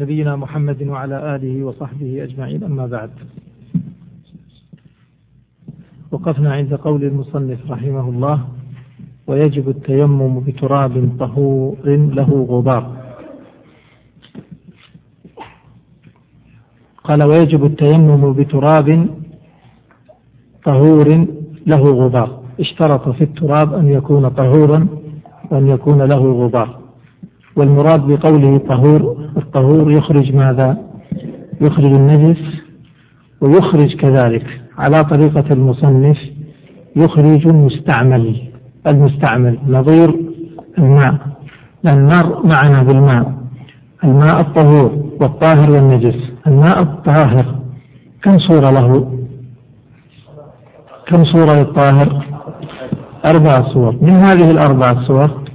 نبينا محمد وعلى آله وصحبه أجمعين. أما بعد وقفنا عند قول المصنف رحمه الله ويجب التيمم بتراب طهور له غبار. قال ويجب التيمم بتراب طهور له غبار. اشترط في التراب أن يكون طهورا وأن يكون له غبار. والمراد بقوله طهور الطهور يخرج ماذا؟ يخرج النجس ويخرج كذلك على طريقة المصنف يخرج المستعمل المستعمل نظير الماء لأن النار معنا بالماء الماء الطهور والطاهر والنجس الماء الطاهر كم صورة له؟ كم صورة للطاهر؟ أربع صور من هذه الأربع صور؟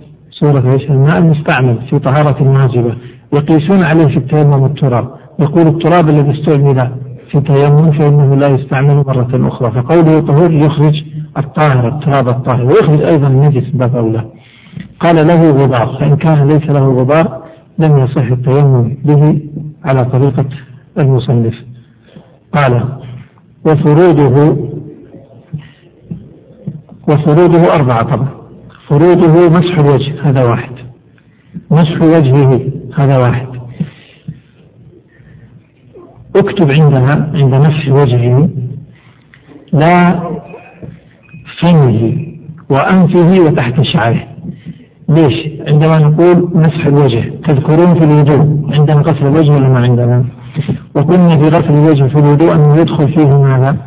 صورة إيش؟ الماء المستعمل في طهارة الواجبة يقيسون عليه في التيمم التراب يقول التراب الذي استعمل في تيمم فإنه لا يستعمل مرة أخرى. فقوله طهور يخرج الطاهر التراب الطاهر ويخرج أيضا النجس باب أولى قال له غبار. فإن كان ليس له غبار لم يصح التيمم به على طريقة المصنف. قال وفروضه وفروضه أربعة طبعا. فروضه مسح الوجه هذا واحد مسح وجهه هذا واحد اكتب عندها عند مسح وجهه لا فمه وأنفه وتحت شعره ليش؟ عندما نقول مسح الوجه تذكرون في الوضوء عندنا غسل الوجه ولا ما عندنا؟ وقلنا في غسل الوجه في الوضوء أنه يدخل فيه ماذا؟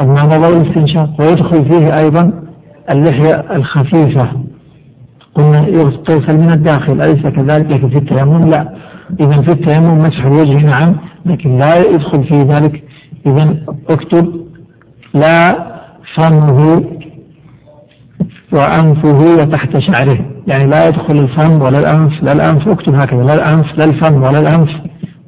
المضمضة والاستنشاق ويدخل فيه أيضا اللحية الخفيفة. قلنا يغسل من الداخل أليس كذلك لكن في التيمم؟ لا. إذا في التيمم مسح الوجه نعم لكن لا يدخل في ذلك. إذا اكتب لا فمه وأنفه وتحت شعره. يعني لا يدخل الفم ولا الأنف لا الأنف اكتب هكذا لا الأنف لا الفم ولا الأنف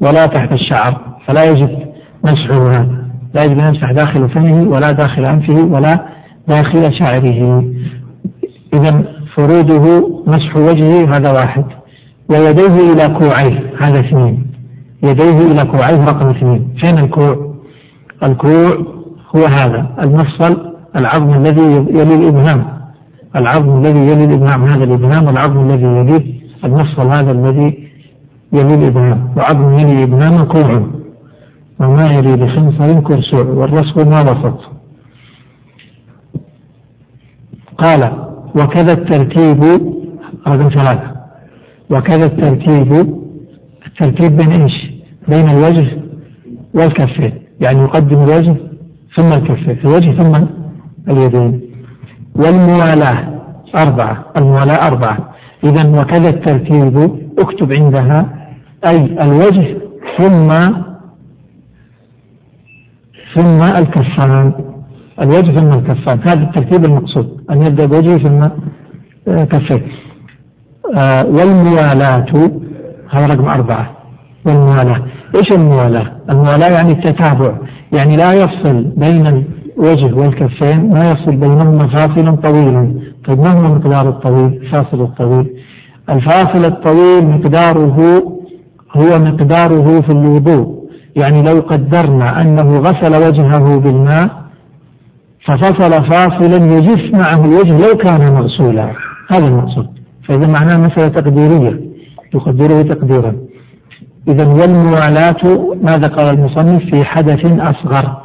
ولا تحت الشعر. فلا يجب مسحه هذا. لا يجب أن يمسح داخل فمه ولا داخل أنفه ولا داخل شعره. إذا فروضه مسح وجهه هذا واحد. ويديه إلى كوعيه هذا اثنين. يديه إلى كوعيه رقم اثنين. فين الكوع؟ الكوع هو هذا المفصل العظم الذي يلي الإبهام. العظم الذي يلي الإبهام هذا الإبهام العظم الذي يلي المفصل هذا الذي يلي الإبهام. وعظم يلي الإبهام كوع. وما يلي بخنصر كرسوع والرسم ما وسط. قال وكذا الترتيب رقم ثلاثة. وكذا الترتيب الترتيب بين إيش؟ بين الوجه والكفين يعني يقدم الوجه ثم الكفين الوجه ثم اليدين. والموالاة أربعة الموالاة أربعة. إذا وكذا الترتيب اكتب عندها أي الوجه ثم ثم الكفان. الوجه ثم الكفان هذا الترتيب المقصود أن يبدأ بوجهه ثم آه، كفيه آه، والموالاة هذا رقم أربعة. والموالاة إيش الموالاة؟ الموالاة يعني التتابع يعني لا يفصل بين الوجه والكفين ما يفصل بينهما فاصل طويل. طيب ما هو مقدار الطويل؟ الفاصل الطويل. الفاصل الطويل مقداره هو مقداره في الوضوء. يعني لو قدرنا أنه غسل وجهه بالماء ففصل فاصلا يجف معه الوجه لو كان مغسولا. هذا المقصود. فإذا معناه مسألة تقديرية. يقدره تقديرا إذا والموالاة ماذا قال المصنف؟ في حدث أصغر.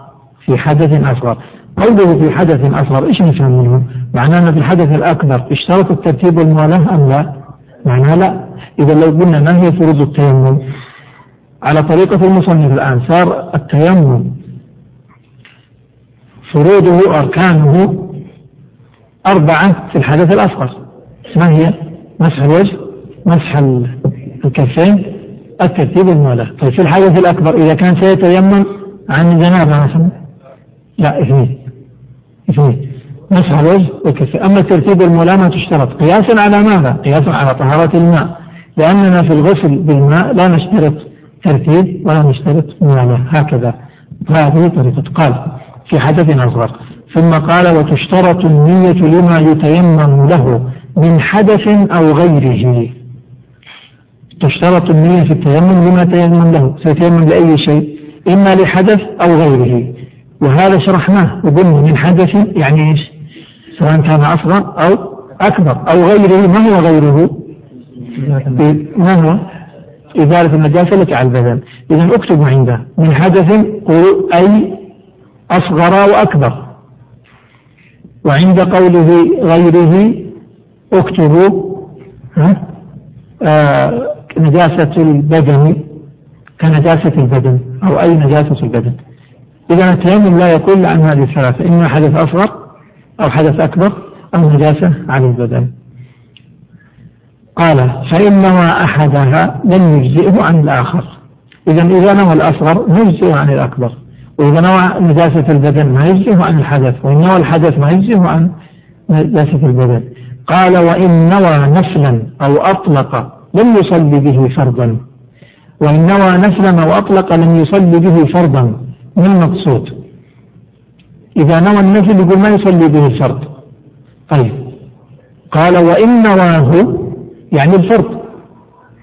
في حدث أصغر. قوله في حدث أصغر إيش نفهم منه؟ معناه في الحدث الأكبر اشترط الترتيب والموالاة أم لا؟ معناه لا. إذا لو قلنا ما هي فروض التيمم؟ على طريقة المصنف الآن صار التيمم فروضه أركانه أربعة في الحدث الأصغر. ما هي؟ مسح الوجه مسح الكفين الترتيب المولاة طيب في الحدث الأكبر إذا كان سيتيمم عن جنابة مثلا لا إثنين. إثنين. مسح الوجه والكفين. أما الترتيب المولاة ما تشترط. قياسا على ماذا؟ قياسا على طهارة الماء. لأننا في الغسل بالماء لا نشترط ترتيب ولا نشترط مولاة هكذا. هذه طريقة. قال في حدث أصغر ثم قال وتشترط النية لما يتيمم له من حدث أو غيره تشترط النية في التيمم لما تيمم له سيتيمم لأي شيء إما لحدث أو غيره وهذا شرحناه وقلنا من حدث يعني إيش؟ سواء كان أصغر أو أكبر أو غيره ما هو غيره؟ ما هو؟ إزالة النجاسة التي على البدن إذا اكتبوا عنده من حدث أي أصغر وأكبر. وعند قوله غيره اكتبوا ها؟ آه نجاسة البدن كنجاسة البدن أو أي نجاسة البدن. إذا التيمم لا يقول عن هذه الثلاثة إما حدث أصغر أو حدث أكبر أو نجاسة على البدن. قال فإن نوى أحدها لم يجزئه عن الآخر. إذا إذا نوى الأصغر يجزئه عن الأكبر. وإذا نوى نجاسة البدن ما يجزئه عن الحدث وإن نوى الحدث ما يجزئه عن نجاسة البدن. قال وإن نوى نفلا أو أطلق لم يصلي به فرضا. وإن نوى نفلا أو أطلق لم يصلي به فرضا ما المقصود؟ إذا نوى النفل يقول ما يصلي به الفرض. طيب. قال وإن نواه يعني الفرض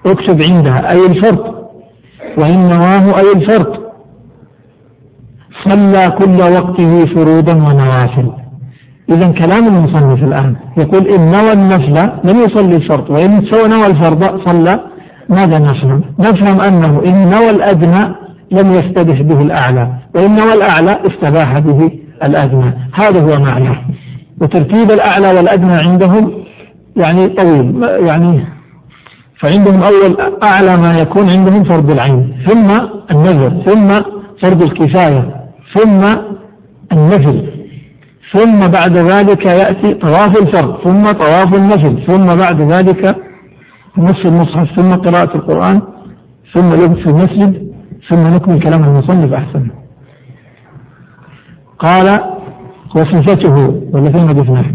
اكتب عندها أي الفرض. وإن نواه أي الفرض. صلى كل وقته فروضا ونوافل. إذا كلام المصنف الآن يقول إن نوى النفل لم يصلي الفرض وإن سوى نوى الفرض صلى ماذا نفهم؟ نفهم أنه إن نوى الأدنى لم يستبح به الأعلى وإن نوى الأعلى استباح به الأدنى. هذا هو معنى. وترتيب الأعلى والأدنى عندهم يعني طويل يعني فعندهم أول أعلى ما يكون عندهم فرض العين ثم النذر ثم فرض الكفاية. ثم النفل. ثم بعد ذلك يأتي طواف الفرض. ثم طواف النفل. ثم بعد ذلك نصف المصحف ثم قراءة القرآن ثم لبس في المسجد ثم نكمل كلام المصنف أحسن. قال وصفته والذين ضفناه.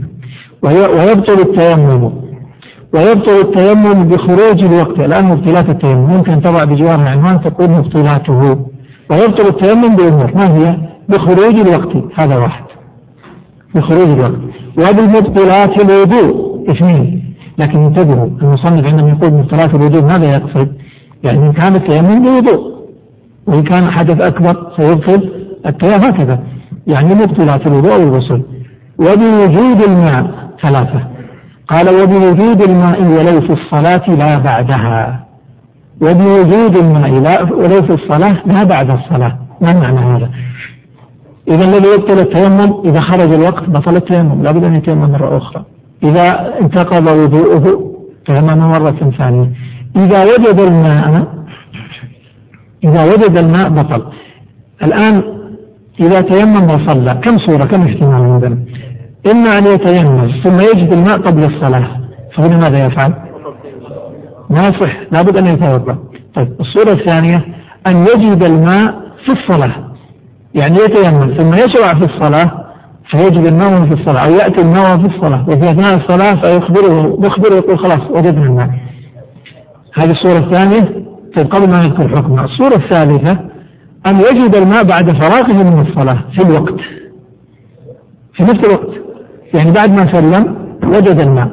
ويبطل التيمم. ويبطل التيمم بخروج الوقت الآن مبطلات التيمم. ممكن تضع بجوارها عنوان تقول مبطلاته. ويبطل التيمم بأمور ما هي؟ بخروج الوقت. هذا واحد. بخروج الوقت. وبمبطلات الوضوء. اثنين. لكن انتبهوا المصنف عندما يقول مبطلات الوضوء ماذا يقصد؟ يعني إن كان التيمم بوضوء. وإن كان حدث أكبر سيبطل التيمم. هكذا. يعني مبطلات الوضوء والغسل. وبوجود الماء ثلاثة. قال وبوجود الماء ولو في الصلاة لا بعدها. وبوجود الماء لا ولو في الصلاة لا بعد الصلاة. ما معنى هذا؟ إذا الذي يبطل التيمم إذا خرج الوقت بطل التيمم. لابد أن يتيمم مرة أخرى. إذا انتقض وضوءه تيمم مرة ثانية. إذا وجد الماء إذا وجد الماء بطل. الآن إذا تيمم وصلى كم صورة كم احتمال عندنا؟ إما أن يتيمم ثم يجد الماء قبل الصلاة. فهنا ماذا يفعل؟ ما يصح لابد أن يتوضأ طيب الصورة الثانية أن يجد الماء في الصلاة. يعني يتيمم ثم يشرع في الصلاة فيجد الماء في الصلاة أو يأتي الماء في الصلاة. وفي أثناء الصلاة فيخبره يخبره يقول خلاص وجدنا الماء. هذه الصورة الثانية. طيب قبل ما نذكر حكمها الصورة الثالثة أن يجد الماء بعد فراغه من الصلاة في الوقت. في نفس الوقت. يعني بعد ما سلم وجد الماء.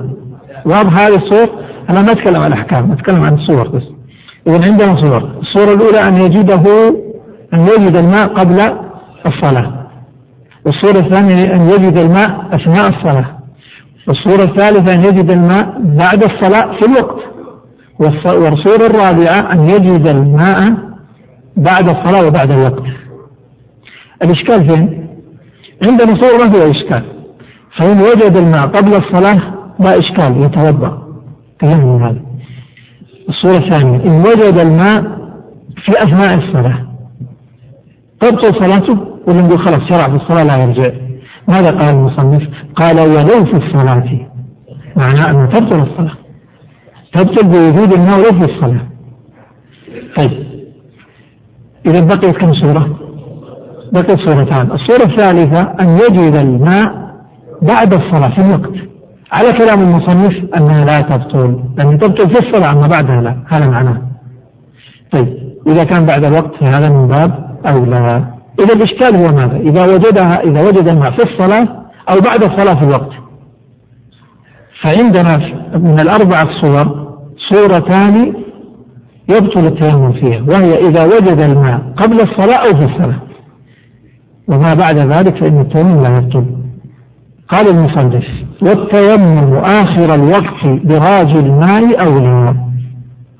واضح هذه الصور أنا ما أتكلم عن الأحكام أتكلم عن الصور بس. إذا عندنا صور. الصورة الأولى أن يجده أن يجد الماء قبل الصلاة. والصورة الثانية أن يجد الماء أثناء الصلاة. والصورة الثالثة أن يجد الماء بعد الصلاة في الوقت. والصورة الرابعة أن يجد الماء بعد الصلاة وبعد الوقت. الإشكال فين؟ عندنا صور ما فيها إشكال. فإن وجد الماء قبل الصلاة لا إشكال يتوضأ. تيمم هذا. الصورة الثانية إن وجد الماء في أثناء الصلاة. تبطل صلاته ولا نقول خلاص شرع في الصلاة لا يرجع. ماذا قال المصنف؟ قال ولو في الصلاة. معناه أنه تبطل الصلاة. تبطل بوجود الماء ولو في الصلاة. طيب. إذا بقيت كم صورة؟ بقيت صورتان الصورة الثالثة أن يجد الماء بعد الصلاة في الوقت. على كلام المصنف أنها لا تبطل لأن تبطل في الصلاة أما بعدها لا. هذا معناه. طيب إذا كان بعد الوقت فهذا من باب أولى إذا الإشكال هو ماذا؟ إذا وجدها إذا وجد الماء في الصلاة أو بعد الصلاة في الوقت. فعندنا من الأربعة صور صورتان يبطل التيمم فيها وهي إذا وجد الماء قبل الصلاة أو في الصلاة. وما بعد ذلك فإن التيمم لا يبطل. قال المصنف والتيمم آخر الوقت براج الماء أولى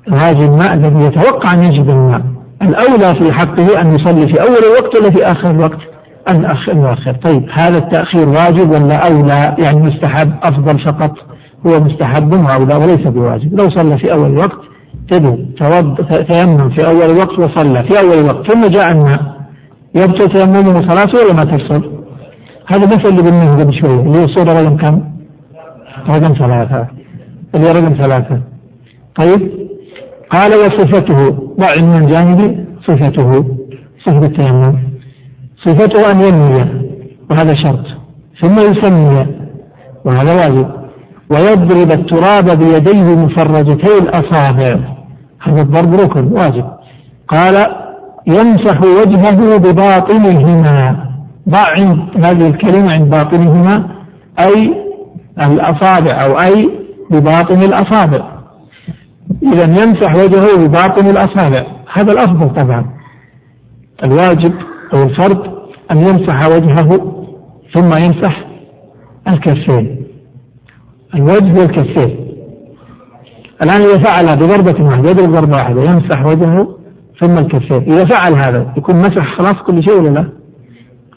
راج الماء الذي يتوقع أن يجد الماء. الأولى في حقه أن يصلي في أول الوقت ولا في آخر الوقت؟ أن يؤخر طيب هذا التأخير واجب ولا أولى يعني مستحب أفضل فقط؟ هو مستحب وأولى وليس بواجب. لو صلى في أول الوقت تدو تيمم في أول الوقت وصلى في أول الوقت. ثم جاء الماء. يبطل تيممه صلاته ولا ما تفصل؟ هذا مثل اللي قلناه قبل شوية اللي هو الصورة رقم كم؟ رقم ثلاثة. اللي رقم ثلاثة. طيب. قال وصفته ضع من جانبي. صفته. صفة التيمم. صفته أن ينوي. وهذا شرط. ثم يسمي. وهذا واجب. ويضرب التراب بيديه مفرجتي الأصابع. هذا الضرب ركن. واجب. قال يمسح وجهه بباطنهما. ضع هذه الكلمة عند باطنهما أي الأصابع أو أي بباطن الأصابع. إذا يمسح وجهه بباطن الأصابع. هذا الأفضل طبعا. الواجب أو الفرض أن يمسح وجهه ثم يمسح الكفين. الوجه والكفين. الآن إذا فعل بضربة واحدة يضرب ضربة واحدة يمسح وجهه ثم الكفين. إذا فعل هذا يكون مسح خلاص كل شيء ولا لا؟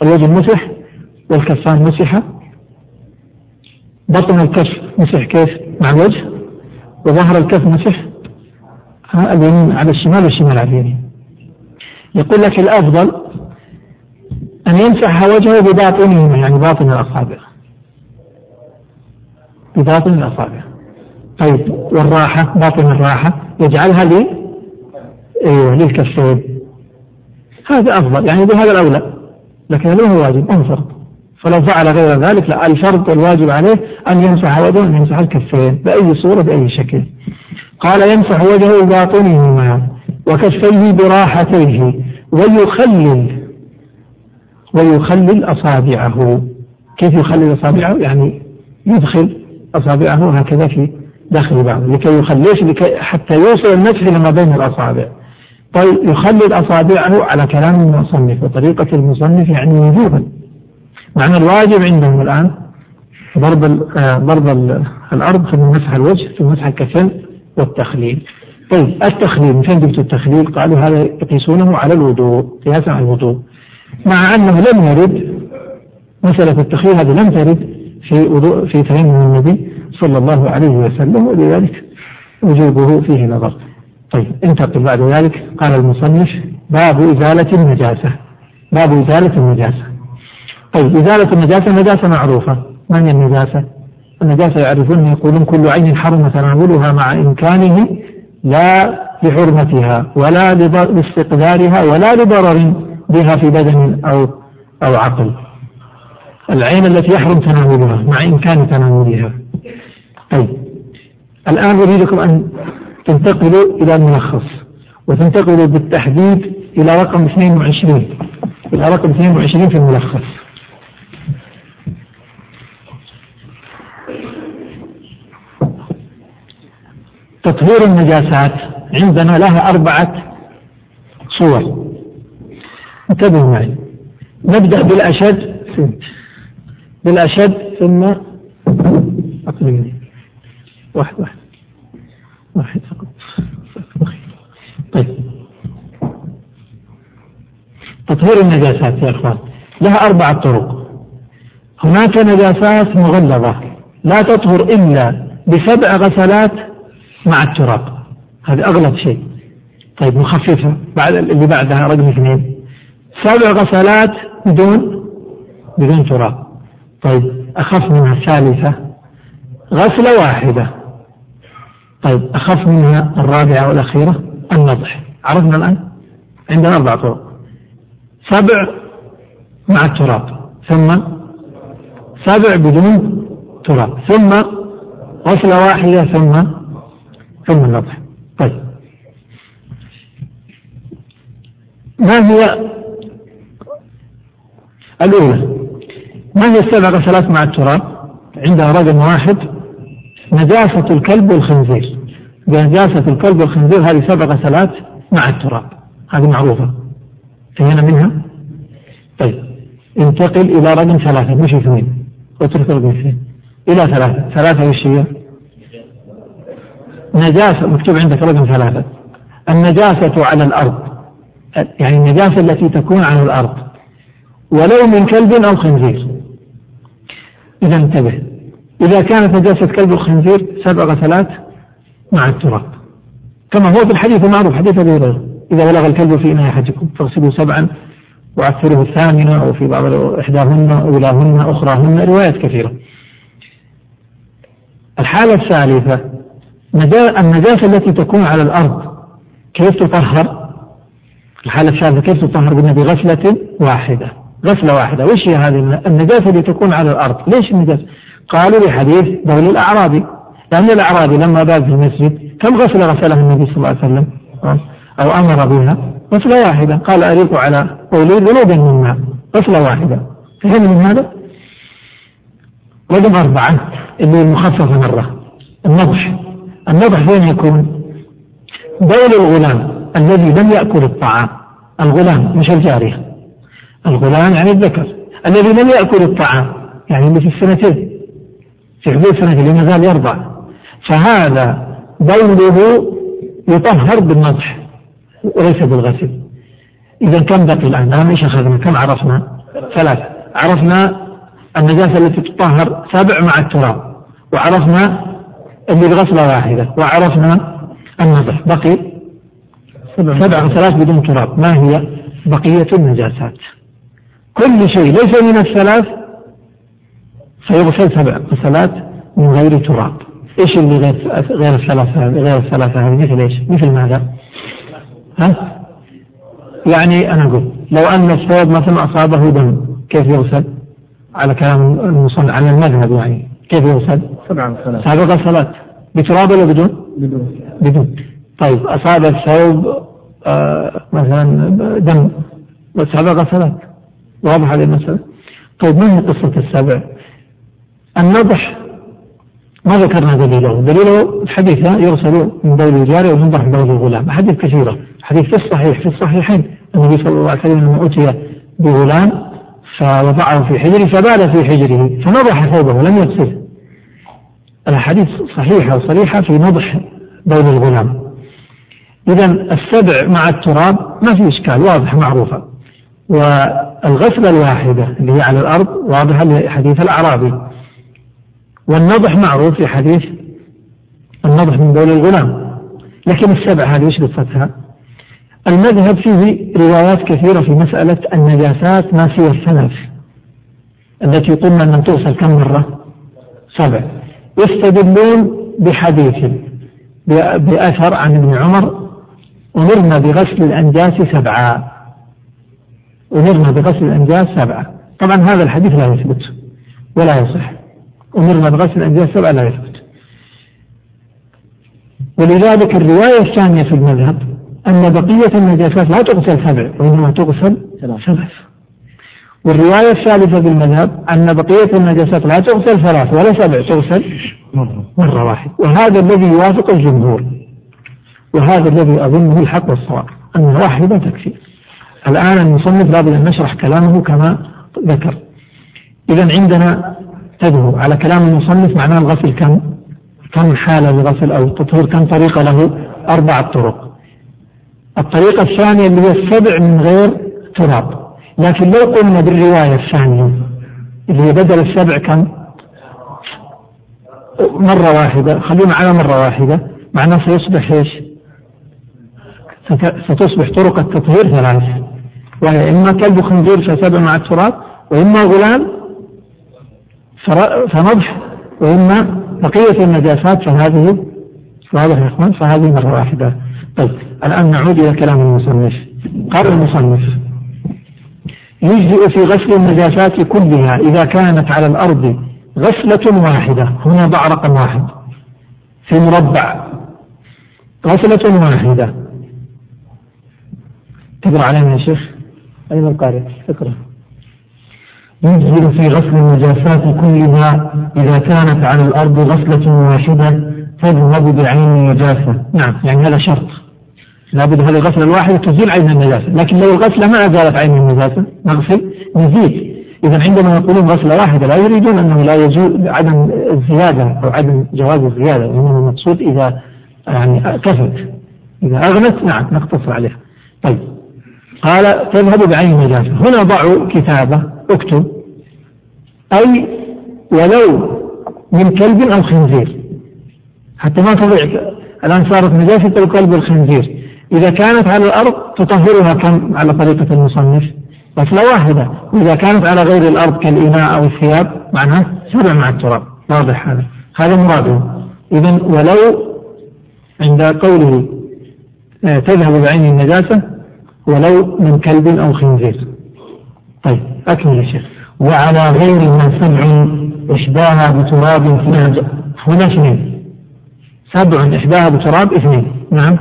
الوجه مسح والكفان مسح بطن الكف مسح كيف؟ مع الوجه. وظهر الكف مسح اليمين على الشمال والشمال على اليمين. يقول لك الأفضل أن يمسح وجهه بباطنهما يعني باطن الأصابع. بباطن الأصابع. طيب والراحة باطن الراحة يجعلها لي؟ أيوه للكفين. هذا أفضل يعني بهذا الأولى. لكن هو واجب أو فرض فلو فعل غير ذلك لا الفرض والواجب عليه أن يمسح وجهه أن يمسح الكفين بأي صورة بأي شكل. قال يمسح وجهه باطنهما وكفيه براحتيه ويخلل ويخلل أصابعه. كيف يخلل أصابعه؟ يعني يدخل أصابعه هكذا في داخل بعض لكي يخليش لكي حتى يوصل المسح لما بين الأصابع. طيب يخلل أصابعه على كلام المصنف وطريقة المصنف يعني وجوبا. معنى الواجب عندهم الآن ضرب آه، ضرب الأرض ثم مسح الوجه ثم مسح الكفين والتخليل. طيب التخليل من فين جبت التخليل؟ قالوا هذا يقيسونه على الوضوء قياسا على الوضوء. مع أنه لم يرد مسألة التخليل هذه لم ترد في وضوء في تيمم النبي صلى الله عليه وسلم ولذلك وجوبه فيه نظر. طيب انتقل بعد ذلك. قال المصنف باب إزالة النجاسة. باب إزالة النجاسة. طيب إزالة النجاسة نجاسة معروفة. من هي النجاسة؟ النجاسة يعرفون يقولون كل عين حرم تناولها مع إمكانه لا لحرمتها ولا لاستقدارها ولا لضرر بها في بدن أو أو عقل. العين التي يحرم تناولها مع إمكان تناولها. طيب الآن أريدكم أن تنتقلوا إلى الملخص وتنتقلوا بالتحديد إلى رقم 22 إلى رقم 22 في الملخص. تطهير النجاسات عندنا لها أربعة صور. انتبهوا معي. نبدأ بالأشد بالأشد ثم أقلمني واحد واحد. واحد فقط طيب تطهير النجاسات يا إخوان. لها اربعه طرق. هناك نجاسات مغلظة. لا تطهر إلا بسبع غسلات مع التراب. هذه اغلظ شيء. طيب نخففها بعد اللي بعدها رقم اثنين. سبع غسلات بدون بدون تراب. طيب أخف منها. الثالثه غسلة واحدة. طيب أخف منها الرابعة والأخيرة النضح. عرفنا الآن؟ عندنا أربع طرق. سبع مع التراب ثم سبع بدون تراب ثم غسلة واحدة ثم ثم النضح. طيب. ما هي الأولى؟ ما هي السبع غسلات مع التراب؟ عندنا رقم واحد. نجاسة الكلب والخنزير. بنجاسة الكلب والخنزير هذه سبع غسلات مع التراب. هذه معروفة. انتهينا منها؟ طيب. انتقل إلى رقم ثلاثة. مش اثنين. اترك رقم اثنين. إلى ثلاثة. ثلاثة وش هي؟ نجاسة. مكتوب عندك رقم ثلاثة. النجاسة على الأرض. يعني النجاسة التي تكون على الأرض. ولو من كلب أو خنزير. إذا انتبه. إذا كانت نجاسة كلب الخنزير سبع غسلات مع التراب. كما هو في الحديث المعروف حديث أبي هريرة إذا بلغ الكلب في إناء أحدكم فاغسلوا سبعا وعثره الثامنة أو في بعض إحداهن أولاهن أخراهن روايات كثيرة. الحالة الثالثة النجاسة التي تكون على الأرض كيف تطهر؟ الحالة الثالثة كيف تطهر قلنا بغسلة واحدة. غسلة واحدة. وش هي هذه النجاسة اللي تكون على الأرض؟ ليش النجاسة؟ قالوا لحديث بول الأعرابي. لأن الأعرابي لما بات في المسجد كم غسلة غسلها النبي صلى الله عليه وسلم؟ أو أمر بها غسلة واحدة. قال أريق على قولي ذنوبا من ماء غسلة واحدة. فهم من هذا؟ رقم أربعة. اللي المخففة مرة. النضح. النضح فين يكون؟ بول الغلام الذي لم يأكل الطعام. الغلام مش الجارية. الغلام يعني الذكر. الذي لم يأكل الطعام. يعني اللي في السنتين. في حدود سنتين ما زال يرضع فهذا بوله يطهر بالنضح وليس بالغسل. إذا كم بقي الآن؟ الآن إيش أخذنا؟ كم عرفنا؟ ثلاث. عرفنا النجاسة التي تطهر سبع مع التراب وعرفنا اللي بغسلة واحدة وعرفنا النضح بقي سبع. غسلات بدون تراب. ما هي؟ بقية النجاسات. كل شيء ليس من الثلاث سيغسل سبع غسلات من غير تراب إيش اللي غير غير الثلاثة غير الثلاثة هذه مثل إيش؟ مثل ماذا؟ ها؟ يعني أنا أقول لو أن الثوب مثلا أصابه دم كيف يغسل؟ على كلام المصنع على المذهب يعني كيف يغسل؟ سبع غسلات سبع غسلات بتراب ولا بدون؟ بدون بدون طيب أصاب الثوب آه مثلا دم سبع غسلات واضح هذه المسألة؟ طيب ما هي قصة السبع؟ النضح. ما ذكرنا دليله، دليله الحديث يغسل من بول الجارية وينضح من بول الغلام، أحاديث كثيرة، حديث في الصحيح. في الصحيحين النبي صلى الله عليه وسلم أتي بغلام فوضعه في حجره فبال في حجره فنضح ثوبه لم يغسله الأحاديث صحيحة وصريحة في نضح بول الغلام. إذا السبع مع التراب ما في إشكال واضح معروفة. والغسلة الواحدة اللي هي على الأرض واضحة لحديث الأعرابي. والنضح معروف في حديث النضح من بول الغلام. لكن السبع هذه وش قصتها؟ المذهب فيه روايات كثيرة في مسألة النجاسات ما سوى الثلاث التي قلنا أن تغسل كم مرة؟ سبع. يستدلون بحديث بأثر عن ابن عمر أمرنا بغسل الأنجاس سبعا. أمرنا بغسل الأنجاس سبعا. طبعا هذا الحديث لا يثبت ولا يصح. أمرنا بغسل الأنجاس سبعا لا يثبت ولذلك الرواية الثانية في المذهب أن بقية النجاسات لا تغسل سبع وإنما تغسل ثلاث والرواية الثالثة في المذهب أن بقية النجاسات لا تغسل ثلاث ولا سبع تغسل مرة واحدة وهذا الذي يوافق الجمهور. وهذا الذي أظنه الحق والصواب أن واحدة تكفي. الآن المصنف لابد أن نشرح كلامه كما ذكر. إذا عندنا تدعو على كلام المصنف معناه الغسل كم كم حالة لغسل أو التطهير كم طريقة له؟ أربعة طرق. الطريقة الثانية اللي هي السبع من غير تراب. لكن لو قلنا بالرواية الثانية اللي هي بدل السبع كم؟ مرة واحدة. خلينا على مرة واحدة. معناه سيصبح إيش؟ ستصبح طرق التطهير ثلاث. وهي إما كلب خنزير فسبع مع التراب وإما غلام فنضح وإما بقية النجاسات فهذه واضح يا إخوان فهذه مرة واحدة. طيب الآن نعود إلى كلام المصنف. قال المصنف يجزئ في غسل النجاسات كلها إذا كانت على الأرض غسلة واحدة. هنا ضع رقم واحد. في مربع غسلة واحدة. تقرأ علينا يا شيخ؟ أين القارئ اقرأ يجزئ في غسل النجاسات كلها إذا كانت على الأرض غسلة واحدة تذهب بعين النجاسة. نعم يعني هذا شرط. لابد هذه الغسلة الواحدة تزيل عين النجاسة. لكن لو الغسلة ما زالت عين النجاسة نغسل نزيد إذا عندما يقولون غسلة واحدة لا يريدون أنه لا يجوز عدم الزيادة أو عدم جواز الزيادة وإنما المقصود إذا يعني كفت إذا أغنت نعم نقتصر عليها. طيب. قال تذهب بعين النجاسة. هنا ضعوا كتابة اكتب. أي ولو من كلب أو خنزير. حتى ما تضيع. الآن صارت نجاسة الكلب والخنزير. إذا كانت على الأرض تطهرها كم على طريقة المصنف؟ غسلة واحدة. وإذا كانت على غير الأرض كالإناء أو الثياب معناها سبع مع التراب. واضح هذا؟ هذا مراده إذا ولو عند قوله آه، تذهب بعين النجاسة ولو من كلب أو خنزير. طيب أكمل يا شيخ. وعلى غير ما سبع إحداها بتراب هنا اثنين. سبع إحداها بتراب اثنين. نعم.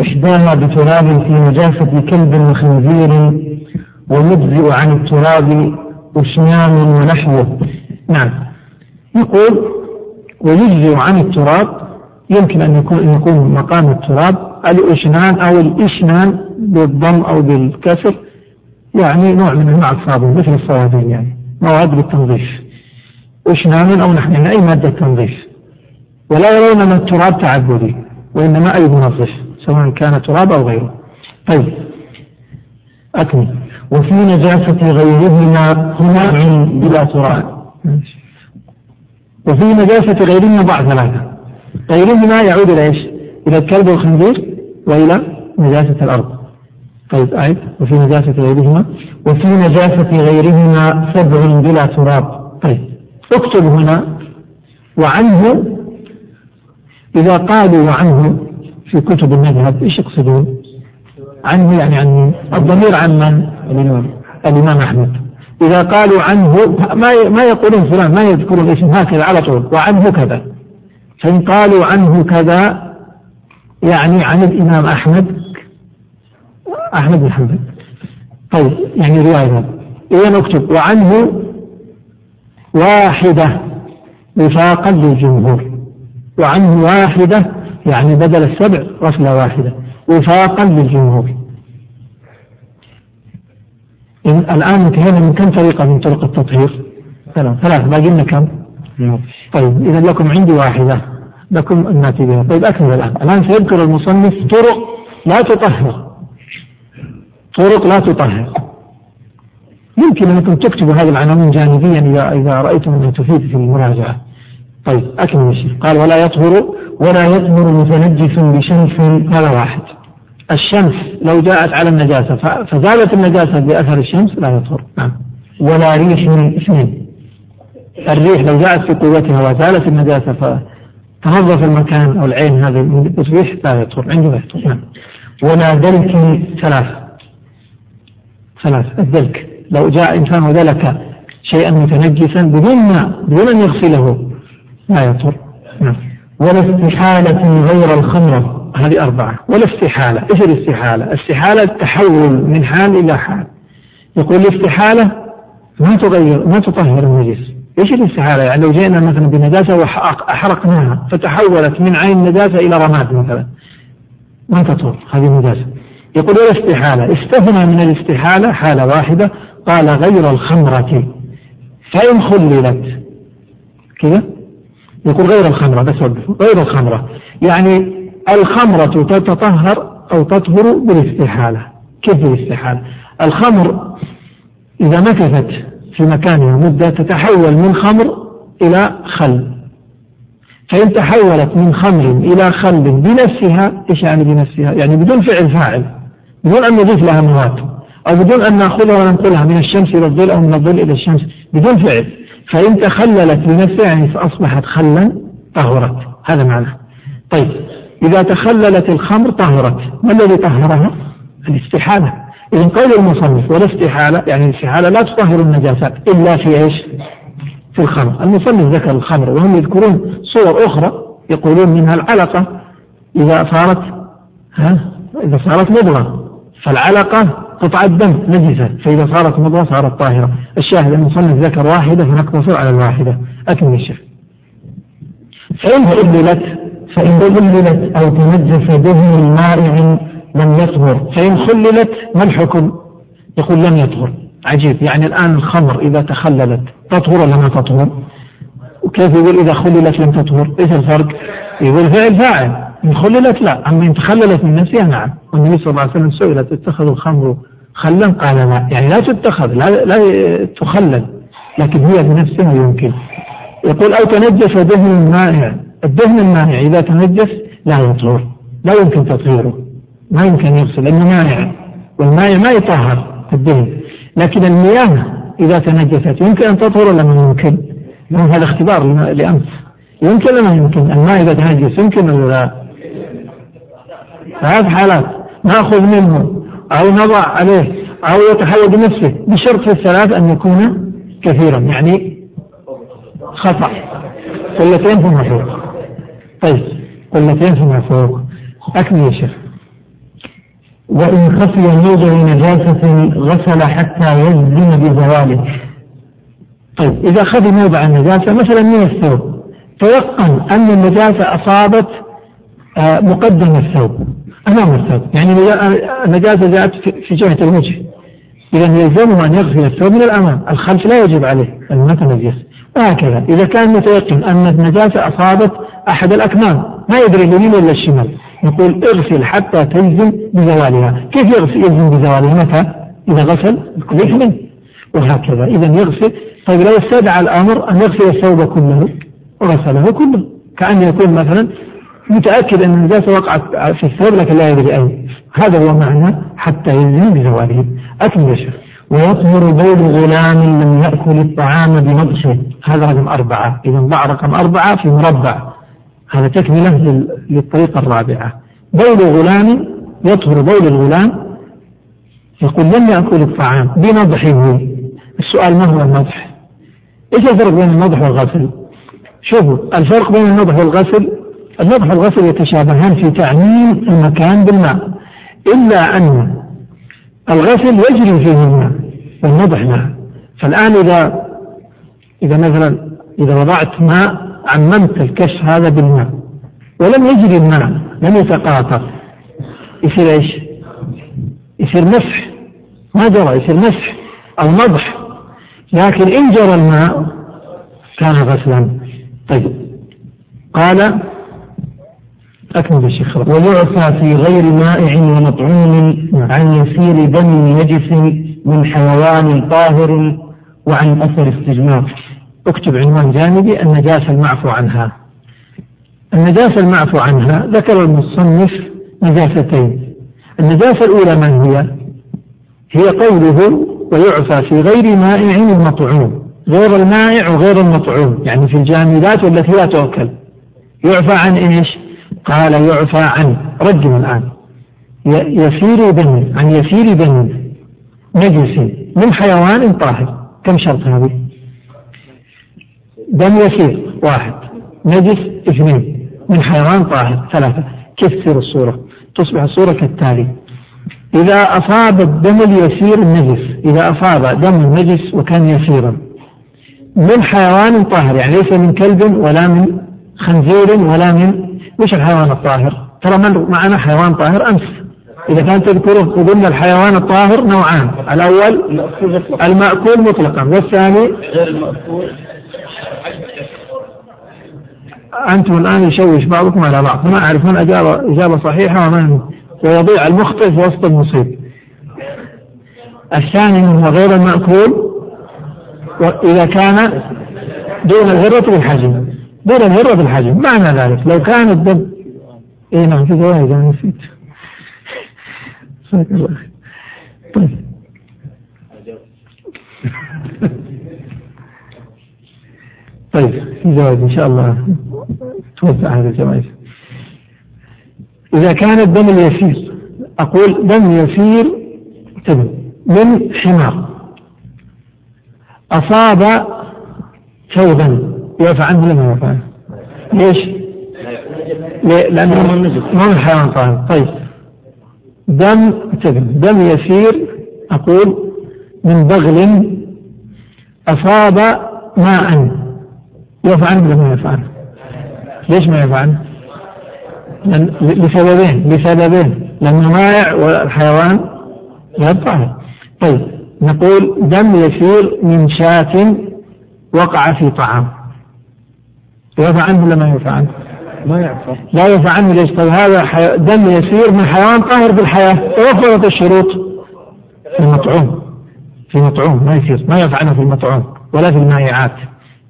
إحداها بتراب في نجاسة كلب وخنزير ومجزئ عن التراب أشنام ونحوه. نعم. يقول ويجزئ عن التراب يمكن أن يكون أن يكون مقام التراب الأشنان أو الإشنان بالضم أو بالكسر. يعني نوع من أنواع الصابون مثل الصوابين يعني. مواد بالتنظيف. أشنان أو نحن أي مادة تنظيف. ولا يرون من التراب تعبدي وإنما أي منظف سواء كان تراب أو غيره. طيب. أكمل. وفي نجاسة غيرهما هنا بلا تراب. وفي نجاسة غيرهما بعض ثلاثة. غيرهما يعود إلى إيش؟ إلى الكلب والخنزير وإلى نجاسة الأرض. طيب أعد وفي نجاسة غيرهما وفي نجاسة غيرهما سبع بلا تراب. طيب اكتب هنا وعنه إذا قالوا وعنه في كتب المذهب إيش يقصدون؟ عنه يعني عن الضمير عن من؟ الإمام. الإمام أحمد. إذا قالوا عنه ما ما يقولون فلان ما يذكرون اسم هكذا على طول. وعنه كذا. فإن قالوا عنه كذا يعني عن الإمام أحمد أحمد بن حنبل. طيب يعني رواية إذا نكتب وعنه واحدة وفاقا للجمهور. وعنه واحدة يعني بدل السبع غسلة واحدة. وفاقا للجمهور. إن الآن انتهينا من كم طريقة؟ من طرق التطهير؟ ثلاث ثلاث باقي لنا كم؟ طيب إذا لكم عندي واحدة. لكم الناتي بها. طيب أكمل الآن. الآن سيذكر المصنف طرق لا تطهر. طرق لا تطهر. يمكن أنكم تكتبوا هذه العناوين جانبيا إذا إذا رأيتم أنها تفيد في المراجعة. طيب أكمل الشيء قال ولا يطهر ولا يطهر متنجس بشمس. هذا واحد. الشمس لو جاءت على النجاسة فزالت النجاسة بأثر الشمس لا يطهر. نعم. ولا ريح من اثنين. الريح لو جاءت في قوتها وزالت النجاسة فتنظف المكان أو العين هذه الريح لا يطهر. عنده لا يطهر. نعم. ولا دلك ثلاث ثلاث الدلك. لو جاء إنسان ودلك شيئا متنجسا بدون ما بدون أن يغسله لا يطهر نعم. ولا استحالة غير الخمرة. هذه أربعة. ولا استحالة إيش الاستحالة؟ استحالة التحول من حال إلى حال. يقول الاستحالة ما تغير ما تطهر النجس. إيش الاستحالة؟ يعني لو جئنا مثلا بنجاسة وأحرقناها فتحولت من عين النجاسة إلى رماد مثلا. ما تطهر هذه النجاسة. يقول ولا استحالة. استثنى من الاستحالة حالة واحدة قال غير الخمرة. فإن خللت. كذا؟ يقول غير الخمرة. بس غير الخمرة. يعني الخمرة تتطهر أو تطهر بالاستحالة. كيف بالاستحالة؟ الخمر إذا مكثت في مكانها مدة تتحول من خمر إلى خل. فإن تحولت من خمر إلى خل بنفسها إيش يعني بنفسها؟ يعني بدون فعل فاعل. بدون أن نضيف لها مواد أو بدون أن نأخذها وننقلها من الشمس إلى الظل أو من الظل إلى الشمس بدون فعل. فإن تخللت بنفسها يعني فأصبحت خلا طهرت. هذا معنى. طيب إذا تخللت الخمر طهرت. ما الذي طهرها؟ الاستحالة. إذا قول المصنف ولا استحالة يعني الاستحالة لا تطهر النجاسات إلا في إيش؟ في الخمر. المصنف ذكر الخمر وهم يذكرون صور أخرى يقولون منها العلقة إذا صارت ها؟ إذا صارت مضغة. فالعلقة قطعة دم نجسة فإذا صارت مضغة صارت طاهرة الشاهد المصنف ذكر واحدة فنقتصر على الواحدة أكمل الشيخ فإن خللت فإن خللت أو تنجس دهن مائع لم يطهر فإن خللت ما الحكم؟ يقول لم يطهر عجيب يعني الآن الخمر إذا تخللت تطهر ولا ما تطهر؟ وكيف يقول إذا خللت لم تطهر؟ إيش الفرق؟ يقول فعل فاعل إن خللت لا أما إن تخللت من نفسها نعم. والنبي صلى الله عليه وسلم سئل تتخذ الخمر خلا؟ قال لا. يعني لا تتخذ لا, لا تخلل لكن هي بنفسها يمكن. يقول أو تنجس دهن مائع. الدهن المائع إذا تنجس لا يطهر لا يمكن تطهيره ما يمكن يغسل لأنه مائع. والمائع ما يطهر الدهن. لكن المياه إذا تنجست يمكن أن تطهر ولا ما يمكن؟ هذا اختبار لأمس يمكن ولا ما يمكن؟ الماء إذا تنجس يمكن ولا لا؟ ثلاث حالات نأخذ منه أو نضع عليه أو يتحول بنفسه بشرط في الثلاث أن يكون كثيرا يعني خطأ. قلتين فما فوق طيب قلتين فما فوق أكمل يا شيخ. وإن خفي موضع نجاسة غسل حتى يجزم بزواله. طيب إذا خفي موضع النجاسة مثلا من الثوب. تيقن أن النجاسة أصابت آه، مقدم الثوب. أمام الثوب يعني النجاسة جاءت في جهة الوجه. إذا يلزمه أن يغسل الثوب من الأمام. الخلف لا يجب عليه أن يتنجس وهكذا إذا كان متيقن أن النجاسة أصابت أحد الأكمام ما يدري اليمين ولا الشمال. يقول اغسل حتى تجزم بزوالها. كيف يغسل يجزم بزوالها؟ متى؟ إذا غسل يكمل وهكذا. إذا يغسل طيب لو استدعى الأمر أن يغسل الثوب كله وغسله كله. كأن يكون مثلا متأكد أن النجاسة وقعت في الثوب لكن لا يدري أين. هذا هو معنى حتى يلزم بزواله أكمل يا شيخ ويطهر بول غلام لم يأكل الطعام بمضحه هذا رقم أربعة. إذا ضع رقم أربعة في مربع. هذا تكملة للطريقة الرابعة. بول غلام يطهر بول الغلام يقول لم يأكل الطعام بنضحه. السؤال ما هو النضح؟ إيش الفرق بين النضح والغسل؟ شوفوا الفرق بين النضح والغسل النضح والغسل يتشابهان في تعميم المكان بالماء إلا أن الغسل يجري فيه الماء والنضح لا فالآن إذا إذا مثلا إذا وضعت ماء عممت الكشف هذا بالماء ولم يجري الماء لم يتقاطر يصير إيش؟ يصير مسح ما جرى يصير مسح أو نضح لكن إن جرى الماء كان غسلا. طيب. قال أكمل الشيخ ويعفى في غير مائع ومطعوم عن يسير دم نجس من حيوان طاهر وعن أثر استجمار أكتب عنوان جانبي النجاسة المعفو عنها. النجاسة المعفو عنها ذكر المصنف نجاستين. النجاسة الأولى من هي؟ هي قوله ويعفى في غير مائع ومطعوم غير المائع وغير المطعوم يعني في الجامدات والتي لا تؤكل. يعفى عن إيش؟ قال يعفى عنه رجم الآن. يسير دم عن يسير دم نجس من حيوان طاهر. كم شرط هذه؟ دم يسير واحد. نجس اثنين. من حيوان طاهر ثلاثة. كيف تصير الصورة؟ تصبح الصورة كالتالي. إذا أصاب الدم اليسير النجس إذا أصاب دم النجس وكان يسيرا. من حيوان طاهر يعني ليس من كلب ولا من خنزير ولا من وش الحيوان الطاهر؟ ترى مر معنا حيوان طاهر أمس. إذا كان تذكره قلنا الحيوان الطاهر نوعان. الأول المأكول مطلقا والثاني أنتم الآن يشوش بعضكم على بعض. ما أعرف من اجاب إجابة صحيحة ومن ويضيع المخطئ في وسط المصيب. الثاني هو غير المأكول وإذا كان دون الغرة بالحجم دون الهرة بالحجم معنى ذلك؟ لو كان الدم اي نعم في أنا نسيت. جزاك الله طيب. طيب في زواج إن شاء الله. توزع هذه الجوائز إذا كان الدم اليسير أقول دم يسير تبن من حمار. أصاب ثوبا يعفى عنه ولا ما يعفى عنه؟ ليش؟ لأنه ما من حيوان طاهر طيب دم دم يسير أقول من بغل أصاب ماء يعفى عنه ولا ما يعفى عنه؟ ليش ما يعفى عنه؟ لسببين لسببين لأنه مائع والحيوان غير طاهر طيب نقول دم يسير من شاة وقع في طعام يعفى عنه ولا ما يعفى عنه؟ ما يعفى لا يعفى عنه ليش؟ طيب هذا حي... دم يسير من حيوان طاهر بالحياة توفرت الشروط. في المطعوم. في مطعوم ما يصير. ما يعفى عنه في المطعوم. ولا في المائعات.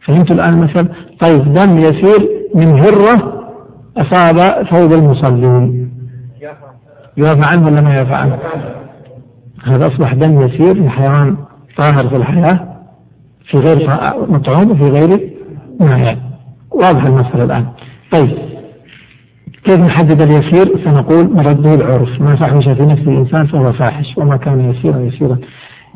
فهمت الآن مثلا طيب دم يسير من هرة أصاب ثوب المصلين. يعفى عنه ولا ما يعفى عنه؟ هذا أصبح دم يسير من حيوان طاهر في الحياة. في غير مطعوم وفي غير مائع. واضح المسألة الآن. طيب. كيف نحدد اليسير؟ سنقول مرده العرف. ما فحش في نفس الإنسان فهو فاحش وما كان يسيرا يسيرا.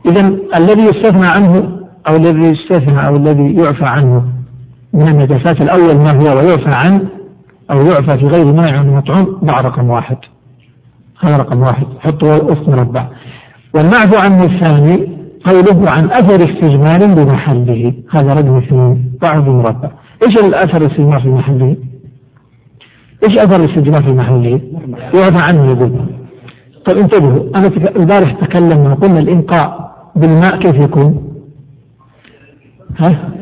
إذا الذي يستثنى عنه أو الذي يستثنى أو الذي يعفى عنه من النجاسات الأول ما هو ويعفى عنه أو يعفى في غير مانع مطعوم ضع رقم واحد. هذا رقم واحد. حطه وسط مربع والمعفو عنه الثاني قوله عن أثر استجمال بمحله. هذا رقم اثنين. ضعه بمربع إيش الأثر الاستجمال في محله؟ إيش أثر الاستجمال في محله؟ يعفى عنه يقول طيب انتبهوا أنا البارح تكلمنا قلنا الإنقاء بالماء كيف يكون؟ ها؟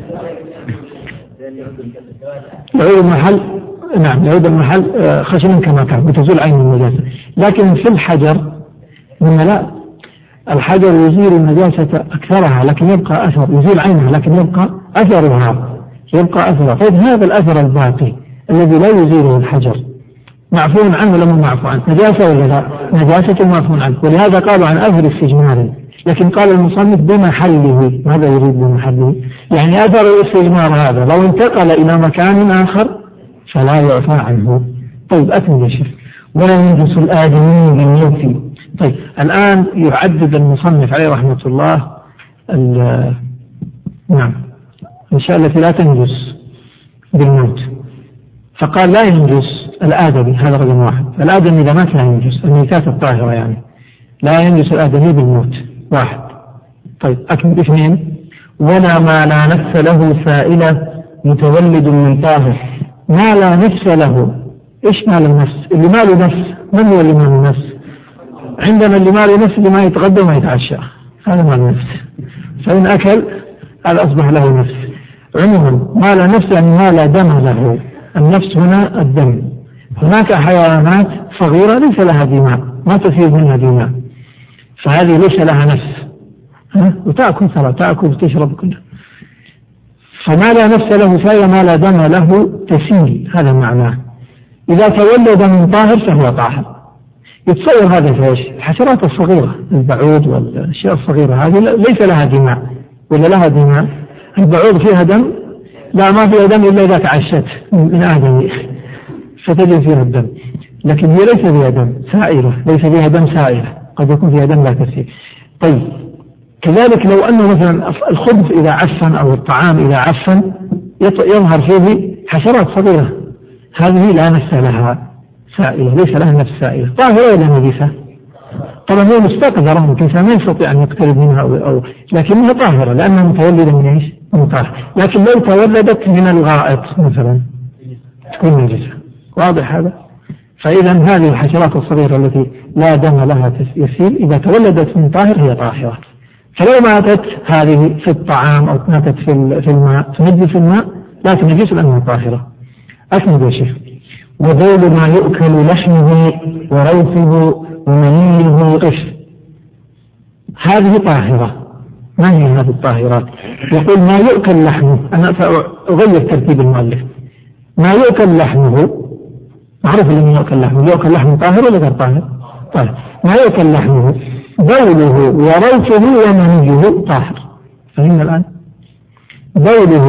يعود المحل نعم يعود المحل آه، خشنا كما كان وتزول عين النجاسة لكن في الحجر من لا الحجر يزيل النجاسة أكثرها لكن يبقى أثر يزيل عينها لكن يبقى أثرها يبقى أثرها طيب هذا الأثر الباقي الذي لا يزيله الحجر. معفو عنه ولا مو معفو عنه نجاسة ولا لا؟ نجاسة معفو عنه. ولهذا قالوا عن أثر استجمار. لكن قال المصنف بمحله ماذا يريد بمحله؟ يعني أثر الاستجمار هذا لو انتقل إلى مكان آخر فلا يعفى عنه. طيب أكمل يا شيخ. ولا ينجس الآدمي بالموت طيب الآن يعدد المصنف عليه رحمة الله نعم. الأشياء التي لا تنجس بالموت. فقال لا ينجس الآدمي هذا رقم واحد. الآدمي إذا مات لا ينجس الميتات الطاهرة يعني. لا ينجس الآدمي بالموت. واحد. طيب أكمل. اثنين. ولا ما لا نفس له سائلة متولد من طاهر. ما لا نفس له. إيش ما له نفس؟ اللي ما له نفس من هو اللي ما له نفس؟ عندنا اللي ما له نفس اللي ما يتغدى وما يتعشى. هذا ما له نفس فإن أكل هذا أصبح له نفس. عموما ما لا نفس يعني ما لا دم له النفس هنا الدم. هناك حيوانات صغيرة ليس لها دماء ما تسير منها دماء. فهذه ليس لها نفس؟ وتأكل ترى تأكل وتشرب كلها فما لا نفس له سائر ما لا دم له تسيل. هذا معناه. إذا تولد من طاهر فهو طاهر. يتصور هذا في إيش؟ الحشرات الصغيرة البعوض والأشياء الصغيرة هذه ليس لها دماء. ولا لها دماء؟ البعوض فيها دم؟ لا ما فيها دم إلا إذا تعشت. من آدم فتجد فيها الدم. لكن هي ليس فيها دم سائلة ليس فيها دم سائلة قد يكون فيها دم لا تسيل طيب. كذلك لو أن مثلا الخبز إذا عفن أو الطعام إذا عفن يظهر فيه حشرات صغيرة. هذه لا نفس لها. سائلة ليس لها نفس سائلة طاهرة ولا نجسة؟ طبعا هي مستقذرة الإنسان ما يستطيع أن يقترب منها أو, أو لكنها طاهرة لأنها متولدة من إيش؟ من طاهر لكن لو تولدت من الغائط مثلا تكون نجسة. واضح هذا؟ فإذا هذه الحشرات الصغيرة التي لا دم لها يسيل إذا تولدت من طاهر هي طاهرة. فلو ماتت هذه في الطعام أو ماتت في في الماء تنجس الماء؟ لا تنجس لأنها طاهرة. أكمل يا شيخ. وذيل ما يؤكل لحمه وروثه ومنيه قشر هذه طاهرة. ما هي هذه الطاهرات؟ يقول ما يؤكل لحمه. أنا سأغير ترتيب المؤلف. ما يؤكل لحمه؟ معروف أنه يؤكل لحمه. يؤكل لحمه طاهر ولا غير طاهر؟ طاهر. ما يؤكل لحمه؟ بوله وروثه ومنيه طاهر. فهمنا الآن؟ بوله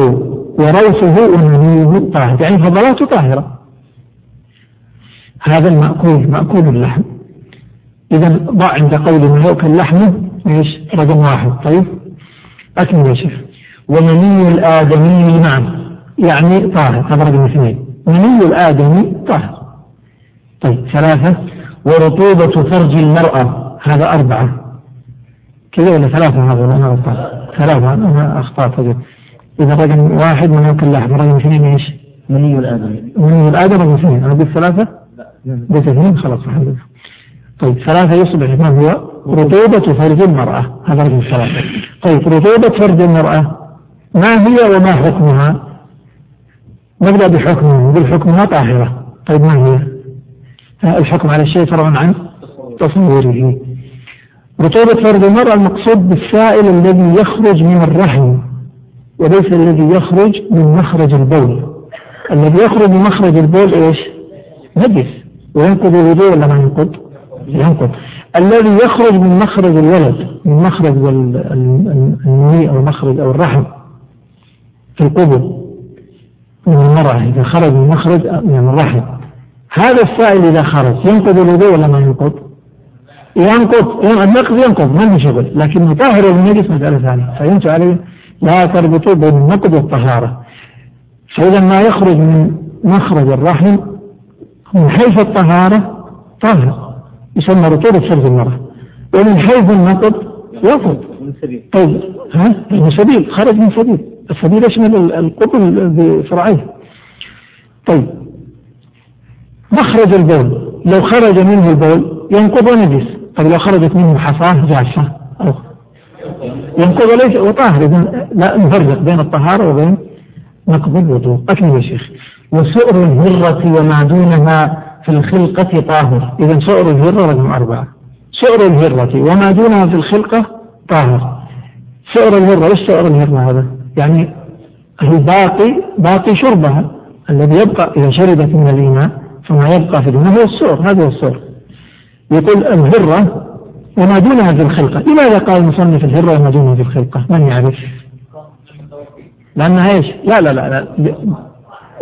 وروثه ومنيه طاهر. يعني فضلاته طاهرة. هذا المأكول مأكول اللحم. إذا ضع عند قول ما يؤكل لحمه إيش؟ رقم واحد. طيب؟ أكمل يا شيخ. ومني الآدمي نعم يعني طاهر هذا رقم اثنين. مني الآدمي طاهر. طيب ثلاثة. ورطوبة فرج المرأة هذا أربعة. كذا ولا ثلاثة هذا؟ ولا أنا غلطان ثلاثة أنا أخطأت إذا رقم واحد من يأكل لحم رقم اثنين إيش؟ مني الآدمي. مني الآدم أبو اثنين. أنا قلت ثلاثة؟ قلت اثنين خلاص الحمد لله. طيب ثلاثة يصبح ما هو رطوبة فرج المرأة هذا رقم ثلاثة طيب رطوبة فرج المرأة ما هي وما حكمها؟ نبدأ بحكمها نقول حكمها طاهرة طيب ما هي؟ الحكم على الشيء فرع عن تصوره رطوبة فرج المرأة المقصود بالسائل الذي يخرج من الرحم وليس الذي يخرج من مخرج البول الذي يخرج من مخرج البول إيش؟ نجس وينقض الوضوء ولا ما ينقض؟ ينقض. الذي يخرج من مخرج الولد من مخرج المني أو مخرج أو الرحم في القبل من المرأة إذا خرج من مخرج من الرحم. هذا السائل إذا خرج ينقض الوضوء ولا ما ينقض؟ ينقض النقض ينقض ما في شغل. لكن مطهر النجس مسألة ثانية. فهمت علي؟ لا تربطوا بين النقض والطهارة. فإذا ما يخرج من مخرج الرحم من حيث الطهارة طاهر. يسمى رطوبة فرج المرأة. ومن حيث النقض ينقض طيب ها؟ من سبيل. خرج من سبيل. السبيل يشمل القبل بفرعيه طيب. مخرج البول. لو خرج منه البول ينقض ونجس طيب لو خرجت منه حصاه جافة أو ينقض وليس وطاهر إذا لا نفرق بين الطهارة وبين نقض الوضوء. أكمل يا شيخ وسؤر الهرة وما دونها في الخلقة طاهر. إذا سؤر الهرة رقم أربعة. سؤر الهرة. وما دونها في الخلقة طاهر. سؤر الهرة إيش سؤر الهرة هذا؟ يعني الباقي باقي شربها. الذي يبقى إذا شربت من الإناء فما يبقى في الإناء هو السؤر هذا هو السؤر يقول الهرة وما دونها في الخلقة. لماذا قال المصنف الهرة وما دونها في الخلقة؟ من يعرف؟ لأنها إيش؟ لا لا لا, لا.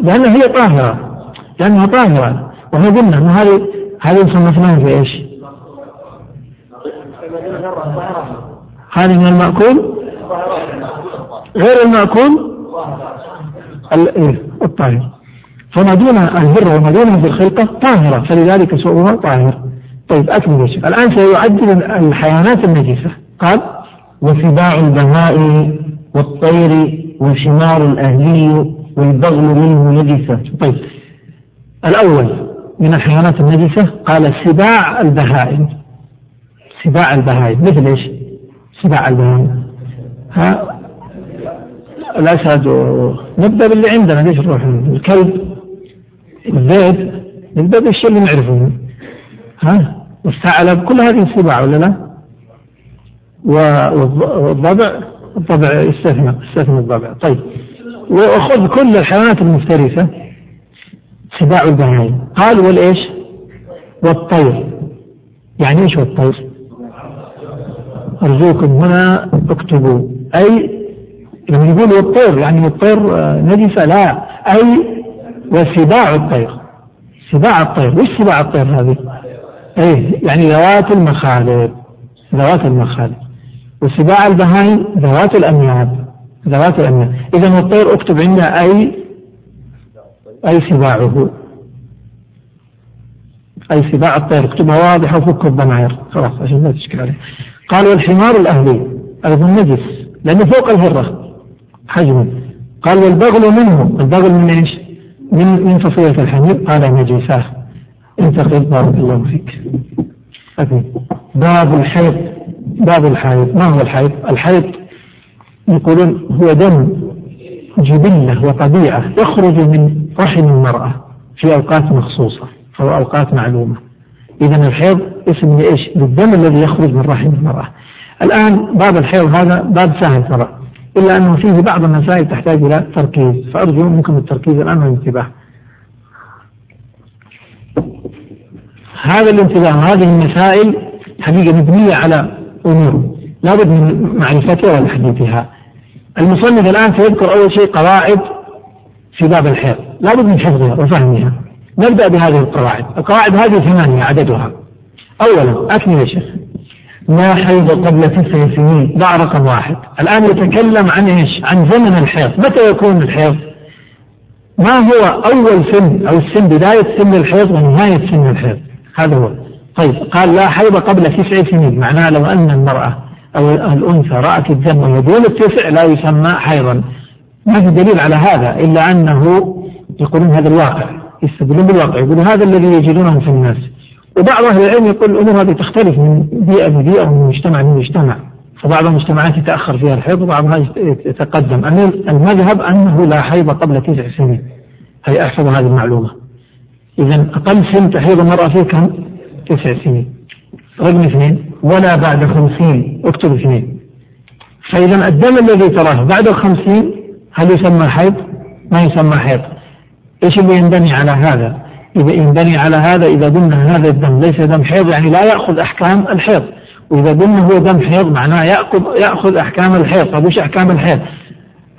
لأنها هي طاهرة. لأنها طاهرة. وإحنا قلنا أن هذه هذه صنفناها في إيش؟ هذه من المأكول؟ غير المأكول؟ إيه الطاهر. فما دون الهرة وما دونها في الخلقة طاهرة. فلذلك سوءها طاهر طيب أكمل يا شيخ. الآن سيعدل الحيوانات النجسة. قال وسباع البهائم والطير والحمار الأهلي والبغل منه نجسة. طيب الأول من الحيوانات النجسة قال سباع البهائم. سباع البهائم. مثل إيش؟ سباع البهائم. ها؟ الأسد نبدأ باللي عندنا. ليش نروح الكلب؟ الذئب نبدأ بالشيء اللي نعرفه. ها؟ والثعلب. كل هذه سباع ولا لا؟ والضبع؟ الضبع يستثنى يستثنى الضبع. طيب. وخذ كل الحيوانات المفترسة. سباع البهائم. قال والإيش؟ والطير. يعني إيش والطير؟ أرجوكم هنا اكتبوا. أي لما يقول والطير يعني الطير نجسة لا. أي وسباع الطير. سباع الطير. وش سباع الطير هذه؟ إيه يعني ذوات المخالب. ذوات المخالب. وسباع البهائم ذوات الأنياب ذوات الأنياب إذا الطير اكتب عندها أي أي سباعه أي سباع الطير. اكتبها واضحة وفك الضمائر خلاص عشان لا تشكل عليه. قال والحمار الأهلي أيضا نجس لأنه فوق الهرة. حجما. قال والبغل منه. البغل من إيش؟ من من فصيلة الحمير. قال نجساه انتقل بارك الله فيك. باب الحيض. باب الحيض. ما هو الحيض؟ الحيض يقولون هو دم جبلة وطبيعة يخرج من رحم المرأة في أوقات مخصوصة أو أوقات معلومة. إذا الحيض اسم لإيش؟ للدم الذي يخرج من رحم المرأة. الآن باب الحيض هذا باب سهل ترى إلا أنه فيه بعض المسائل تحتاج إلى تركيز. فأرجو منكم التركيز الآن والانتباه. هذا الانتباه هذه المسائل حقيقة مبنية على أمور لابد من معرفتها وتحديثها المصنف الآن سيذكر أول شيء قواعد في باب الحيض. لابد من حفظها وفهمها. نبدأ بهذه القواعد. القواعد هذه ثمانية عددها. أولا أكمل يا شيخ. ما حيض قبل تسع سنين؟ ضع رقم واحد. الآن يتكلم عن إيش؟ عن زمن الحيض. متى يكون الحيض؟ ما هو أول سن؟ أو السن بداية سن الحيض ونهاية سن الحيض؟ هذا هو. طيب قال لا حيض قبل تسع سنين. معناه لو أن المرأة أو الأنثى رأت الدم وهي دون التسع لا يسمى حيضا. ما في دليل على هذا إلا أنه يقولون هذا الواقع يستدلون بالواقع يقولون هذا الذي يجدونه في الناس. وبعض أهل العلم يقول الأمور هذه تختلف من بيئة لبيئة ومن مجتمع لمجتمع فبعض المجتمعات يتأخر فيها الحيض وبعضها يتقدم. المذهب أنه لا حيض قبل تسع سنين. هي أحفظ هذه المعلومة. إذا أقل سن تحيض المرأة فيه كم؟ تسع سنين. رقم اثنين ولا بعد خمسين اكتب اثنين. فإذا الدم الذي تراه بعد الخمسين هل يسمى حيض؟ ما يسمى حيض. إيش اللي ينبني على هذا؟ إذا ينبني على هذا إذا قلنا هذا الدم ليس دم حيض يعني لا يأخذ أحكام الحيض. وإذا قلنا هو دم حيض معناه يأخذ يأخذ أحكام الحيض. طيب وش أحكام الحيض؟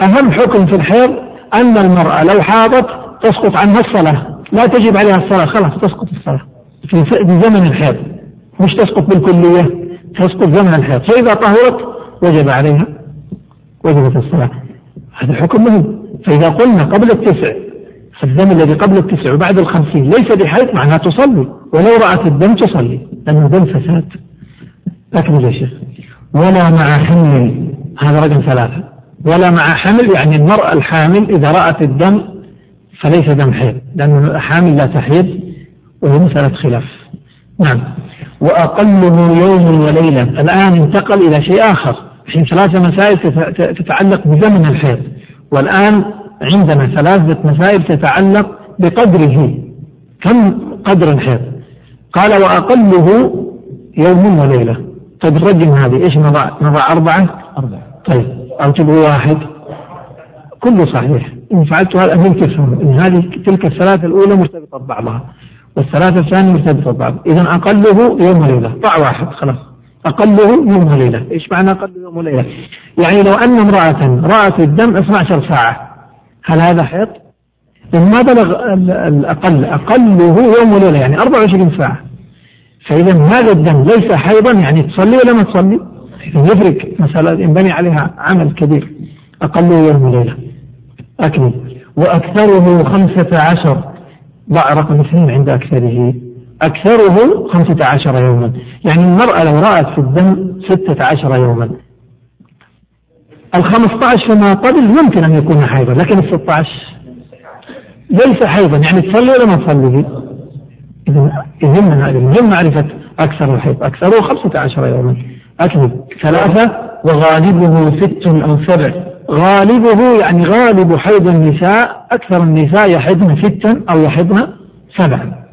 أهم حكم في الحيض أن المرأة لو حاضت تسقط عنها الصلاة. لا تجب عليها الصلاة خلاص تسقط الصلاة. في زمن الحيض. مش تسقط بالكلية تسقط زمن الحيض. فإذا طهرت وجب عليها وجبت الصلاة. هذا حكم مهم فإذا قلنا قبل التسع الدم الذي قبل التسع وبعد الخمسين ليس بحيض معناها تصلي ولو رأت الدم تصلي لأنه دم فساد. أكمل يا شيخ ولا مع حمل هذا رقم ثلاثة. ولا مع حمل يعني المرأة الحامل إذا رأت الدم فليس دم حيض لأن الحامل لا تحيض وهي مسألة خلاف. نعم. وأقله يوم وليلة الآن انتقل إلى شيء آخر. الحين ثلاثة مسائل تتعلق بزمن الحيض. والآن عندنا ثلاثة مسائل تتعلق بقدره. كم قدر الحيض؟ قال وأقله يوم وليلة. طيب الرجم هذه إيش نضع؟ نضع أربعة؟ أربعة. طيب أو تبغى واحد؟ كله صحيح. إن فعلت هذا أمين تفهم. إن هذه تلك الثلاثة الأولى مرتبطة ببعضها والثلاثة الثانية مرتبطة ببعض. إذا أقله يوم وليلة. ضع واحد خلاص. أقله يوم وليلة. إيش معنى أقل يوم وليلة؟ يعني لو أن امرأة رأت الدم 12 ساعة هل هذا حيض؟ ما بلغ الأقل أقله يوم وليلة يعني 24 ساعة. فإذا هذا الدم ليس حيضا يعني تصلي ولا ما تصلي؟ يفرق مسألة ينبني عليها عمل كبير أقله يوم وليلة. أكمل. وأكثره خمسة عشر ضع رقم اثنين عند أكثره. أكثره خمسة عشر يوما. يعني المرأة لو رأت في الدم ستة عشر يوما. الخمسة عشر فيما قبل يمكن أن يكون حيضا لكن الستة عشر ليس حيضا. يعني تصلي ولا ما تصلي؟ إذا يهمنا المهم معرفة أكثر الحيض. أكثره خمسة عشر يوما. أكمل ثلاثة وغالبه ست أو سبع. غالبه يعني غالب حيض النساء أكثر النساء يحضن ستا أو يحضن سبعا.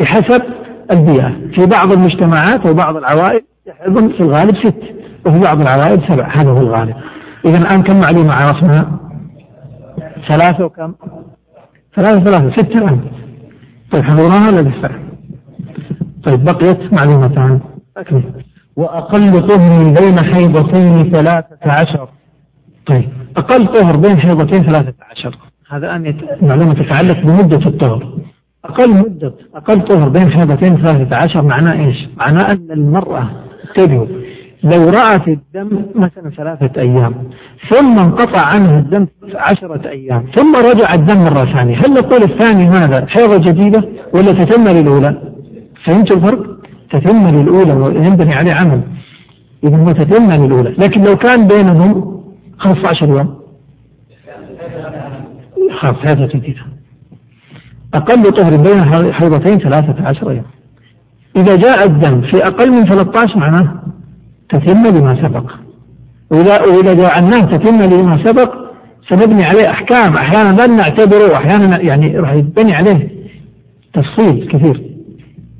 بحسب البيئة. في بعض المجتمعات وبعض العوائل يحضن في الغالب ست وفي بعض العوائل سبع هذا هو الغالب. إذا الآن كم معلومة عرفنا؟ ثلاثة وكم؟ ثلاثة ثلاثة ستة الآن. طيب حضرناها ولا لسه؟ طيب بقيت معلومتان. أكمل. وأقل طهر بين حيضتين ثلاثة عشر. طيب أقل طهر بين حيضتين ثلاثة عشر. هذا الآن معلومة تتعلق بمدة الطهر. أقل مدة أقل طهر بين حيضتين ثلاثة عشر معناه إيش؟ معناه أن المرأة انتبهوا لو رأت الدم مثلا ثلاثة أيام ثم انقطع عنها الدم عشرة أيام ثم رجع الدم مرة ثانية هل نقول الثاني هذا حيضة جديدة ولا تتم للأولى؟ فهمت الفرق؟ تتم للأولى وينبني عليه عمل. إذا هو تتم للأولى. لكن لو كان بينهم 15 يوم. خلاص هذا جديدة أقل طهر بين حيضتين ثلاثة عشر يوم إذا جاء الدم في أقل من 13 معناه تتم لما سبق. وإذا وإذا جعلناه تتم لما سبق سنبني عليه أحكام. أحيانا لن نعتبره وأحيانا يعني راح يبني عليه تفصيل كثير.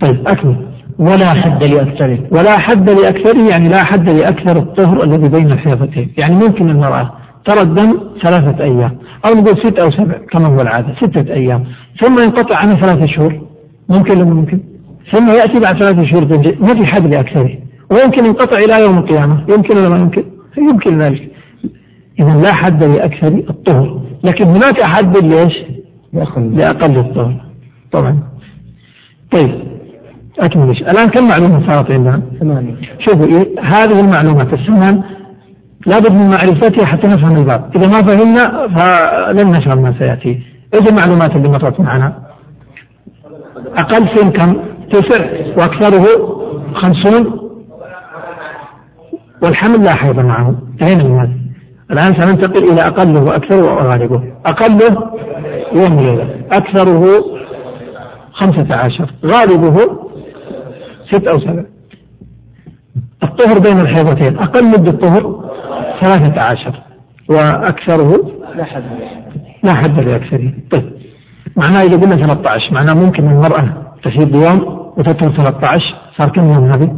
طيب أكمل. ولا حد لأكثره. ولا حد لأكثره يعني لا حد لأكثر الطهر الذي بين الحيضتين. يعني ممكن المرأة ترى الدم ثلاثة أيام أو نقول ست أو سبع كما هو العادة ستة أيام. ثم ينقطع عنها ثلاثة شهور. ممكن ولا ممكن؟ ثم يأتي بعد ثلاثة شهور ما في حد لأكثره. ويمكن ينقطع إلى يوم القيامة. يمكن ولا ما يمكن؟ يمكن ذلك. إذا لا حد لأكثر الطهر. لكن هناك حد لإيش لأقل. الطهر. طبعا. طيب. أكمل. الآن كم معلومة صارت عندنا ثمانية. شوفوا إيه؟ هذه المعلومات الثمان لابد من معرفتها حتى نفهم الباب إذا ما فهمنا فلن نفهم ما سيأتي. إيش المعلومات اللي مرت معنا؟ أقل سن كم؟ تسع وأكثره خمسون. والحمل لا حيض معه. من هذا الآن سننتقل إلى أقله وأكثره وغالبه أقله يوم وليلة. أكثره خمسة عشر. غالبه ست أو سبع. الطهر بين الحيضتين. أقل مدة الطهر ثلاثة عشر. وأكثره؟ لا حد لا حد لأكثره طيب. معناه إذا قلنا 13 معناه ممكن المرأة تحيض يوم وتطهر 13 صار كم يوم هذه؟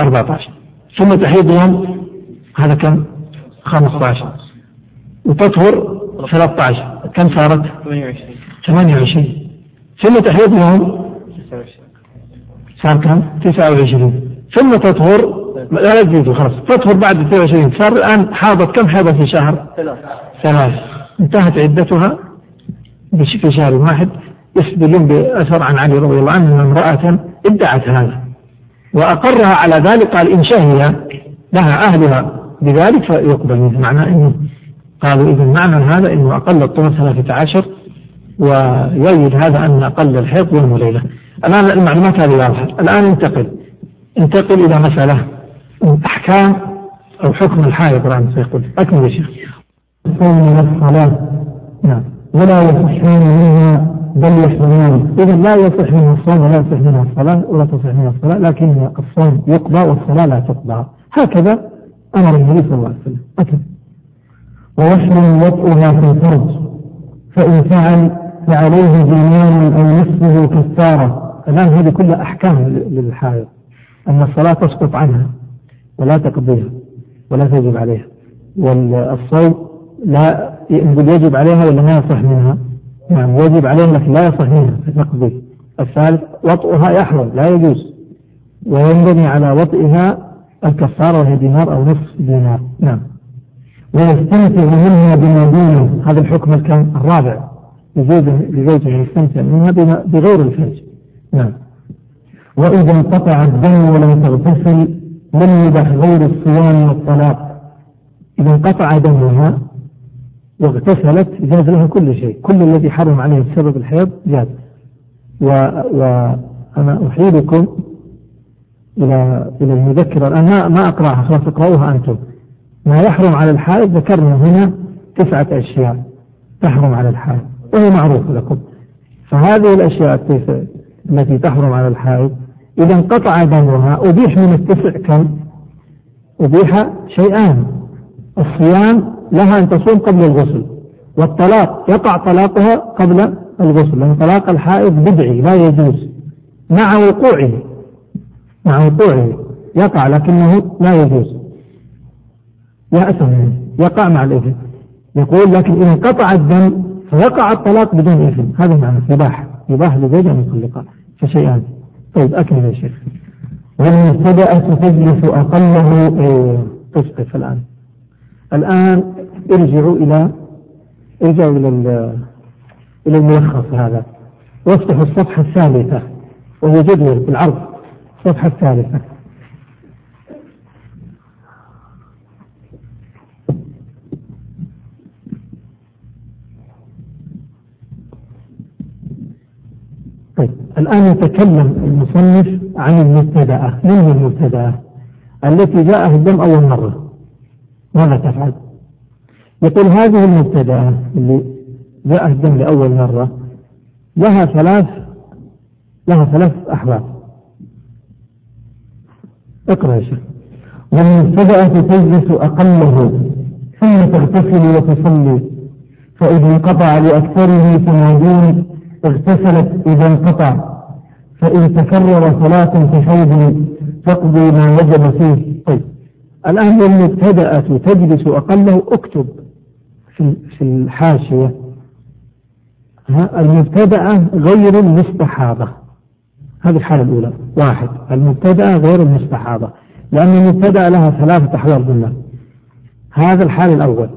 14 ثم تحيض يوم هذا كم؟ 15 وتطهر 13 كم صارت؟ 28 28 ثم تحيض يوم صار كم؟ 29 ثم تطهر لا تزيد خلاص. تطهر بعد 29 صار الآن حاضت كم؟ حاضت في شهر؟ ثلاث ثلاث انتهت عدتها في شهر واحد. يستدلون بأثر عن علي رضي الله عنه أن امرأة ادعت هذا. وأقرها على ذلك قال إن شهي لها أهلها بذلك فيقبل منه معنى أنه قالوا إذا معنى هذا أنه أقل الطهر ثلاثة عشر ويؤيد هذا أن أقل الحيض يوم وليلة. الآن المعلومات هذه واضحة. الآن انتقل. انتقل إلى مسألة أحكام أو حكم الحائض الآن سيقول. أكمل يا شيخ من الصلاة نعم ولا يصحون منها بل يحرمون إذا لا يصح منه الصوم ولا يصح منها الصلاة ولا تصح منها الصلاة لكن الصوم يقضى والصلاة لا تقضى. هكذا أمر النبي صلى الله عليه وسلم. أكمل ويحرم وطئها في الفرج فإن فعل فعليه دينار أو نصفه كفارة. الآن هذه كلها أحكام للحائض أن الصلاة تسقط عنها. ولا تقضيها ولا تجب عليها. والصوم لا نقول يجب عليها ولا ما يصح منها؟ نعم يجب عليها لكن لا يصح منها تقضي الثالث وطئها يحرم لا يجوز. وينبني على وطئها الكفارة وهي دينار أو نصف دينار. نعم. ويستمتع منها بما دونه. هذا الحكم الكم الرابع. لزوجه يستمتع منها بغير الفرج. نعم. وإذا انقطع الدم ولم تغتسل لم يبح غير الصيام والطلاق إذا انقطع دمها واغتسلت جاز لها كل شيء. كل الذي حرم عليه بسبب الحيض جاز. وأنا أحيلكم إلى إلى المذكرة الآن ما ما أقرأها خلاص اقرأوها أنتم. ما يحرم على الحائض ذكرنا هنا تسعة أشياء تحرم على الحائض وهي معروفة لكم. فهذه الأشياء التي تحرم على الحائض إذا انقطع دمها أبيح من التسع كم؟ أبيح شيئان. الصيام لها أن تصوم قبل الغسل والطلاق يقع طلاقها قبل الغسل لأن طلاق الحائض بدعي لا يجوز. مع وقوعه مع وقوعه يقع لكنه لا يجوز. يأثم يقع مع الإثم يقول لكن إذا انقطع الدم فيقع الطلاق بدون إثم هذا معنى يباح يباح لزوج أن يطلقها فشيئان. طيب أكمل يا شيخ. والمبتدأة تجلس أقله إيه تسقف الآن. الآن ارجعوا إلى ارجعوا إلى إلى الملخص هذا. وافتحوا الصفحة الثالثة وهي جدول بالعرض الصفحة الثالثة. طيب الآن يتكلم المصنف عن المبتدأة من هي المبتدأة؟ التي جاءها الدم أول مرة ماذا تفعل؟ يقول هذه المبتدأة اللي جاء الدم لأول مرة لها ثلاث لها ثلاث أحوال اقرأ يا شيخ والمبتدأة تجلس أقله ثم تغتسل وتصلي فإذا انقطع لأكثره فما دون اغتسلت إذا انقطع. فإن تكرر صلاة كحيض تقضي ما وجب فيه. طيب. الآن المبتدأة تجلس أقله اكتب في في الحاشية. المبتدأة غير المستحاضة. هذه الحالة الأولى. واحد. المبتدأة غير المستحاضة. لأن المبتدأة لها ثلاثة أحوال بالله هذا الحال الأول.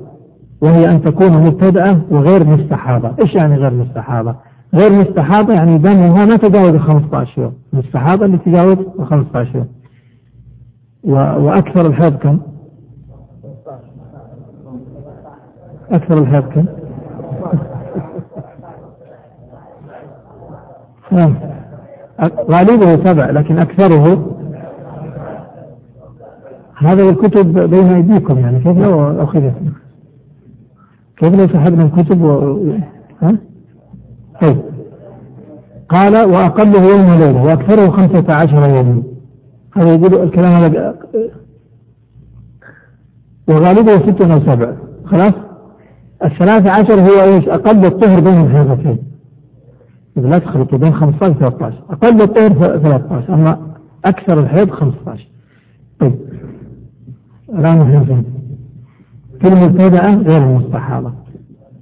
وهي أن تكون مبتدأة وغير مستحاضة. إيش يعني غير مستحاضة؟ غير مستحاضة يعني دمها ما تجاوز 15 يوم مستحاضة اللي تجاوز 15 يوم وأكثر الحيض كم؟ أكثر الحيض كم؟ نعم غالبه سبع لكن أكثره هذا الكتب بين أيديكم يعني كيف لو أخذت كيف لو سحبنا الكتب و... ها؟ طيب. قال وأقله يوم وليلة وأكثره خمسة عشر يوما. هذا يقول الكلام هذا وغالبه ست أو سبع. خلاص؟ الثلاثة عشر هو إيش؟ أقل الطهر بين الحيضتين إذا لا تخلط بين 15 و 13 أقل الطهر 13 أما أكثر الحيض 15 طيب. الآن نحن؟ في المبتدأة غير المستحاضة.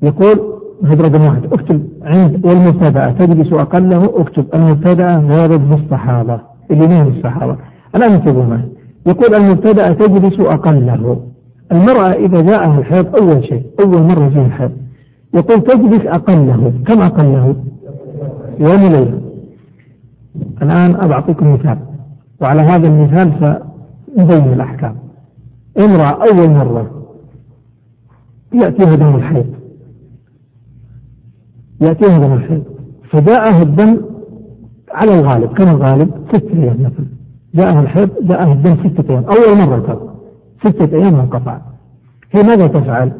يقول هذا رقم واحد اكتب عند والمبتدأة تجلس أقله اكتب المبتدأة غير المستحاضة. اللي هي المستحاضة؟ الآن انتبهوا معي. يقول المبتدأة تجلس أقله المرأة إذا جاءها الحيض أول شيء أول مرة يجيها الحيض. يقول تجلس أقله كم أقله؟ يوم وليلة. الآن أعطيكم مثال. وعلى هذا المثال سنبين الأحكام. امرأة أول مرة يأتيها دم الحيض. يأتيها دم الحيض فجاءها الدم على الغالب كم الغالب؟ ست أيام مثلا جاءها الحيض جاءها الدم ستة أيام أول مرة ترى ستة أيام منقطع هي ماذا تفعل؟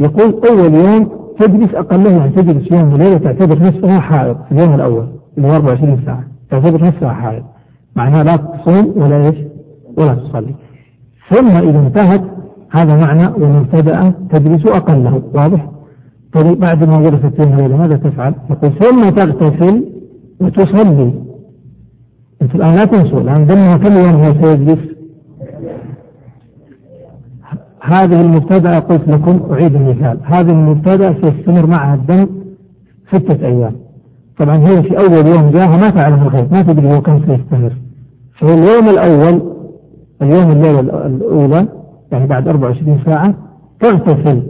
يقول أول يوم تجلس أقله يعني تجلس يوم وليلة تعتبر نفسها حائض في اليوم الأول اللي هو 24 ساعة تعتبر نفسها حائض معناها لا تصوم ولا إيش؟ ولا تصلي ثم إذا انتهت هذا معنى ومبتدأ تجلس أقله واضح؟ طيب بعد ما يوم وليلة ماذا تفعل؟ يقول ثم تغتسل وتصلي أنت الآن لا تنسوا الآن دمها كم يوم هو سيجلس؟ هذه المبتدأ قلت لكم أعيد المثال هذه المبتدأ سيستمر معها الدم ستة أيام طبعا هي في أول يوم جاها ما تعلم الغيب ما تدري هو كم سيستمر في اليوم الأول اليوم الليلة الأولى يعني بعد 24 ساعة تغتسل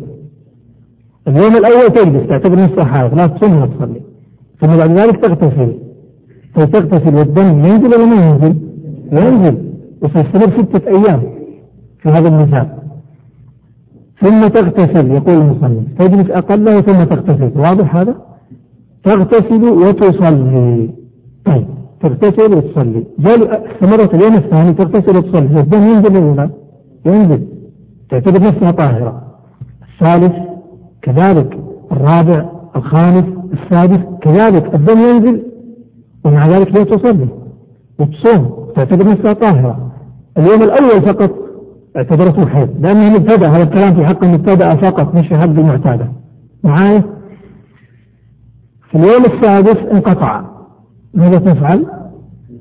اليوم الأول تجلس تعتبر نفسها حائض لا تصوم ولا تصلي. ثم بعد ذلك تغتسل. فتغتسل والدم ينزل ولا ما ينزل؟ ينزل. وسيستمر ستة أيام في هذا المثال ثم تغتسل يقول المصلي تجلس أقله ثم تغتسل. واضح هذا؟ تغتسل وتصلي. طيب تغتسل وتصلي. استمرت اليوم الثاني تغتسل وتصلي. الدم ينزل ولا لا؟ ينزل. تعتبر نفسها طاهرة. الثالث كذلك الرابع الخامس السادس كذلك الدم ينزل ومع ذلك لا تصلي. وتصوم تعتبر نفسها طاهرة. اليوم الأول فقط اعتبرته حيض. لأنه مبتدأ هذا الكلام في حق المبتدأ فقط مش في حق المعتادة. معاي؟ في اليوم السادس انقطع. ماذا تفعل؟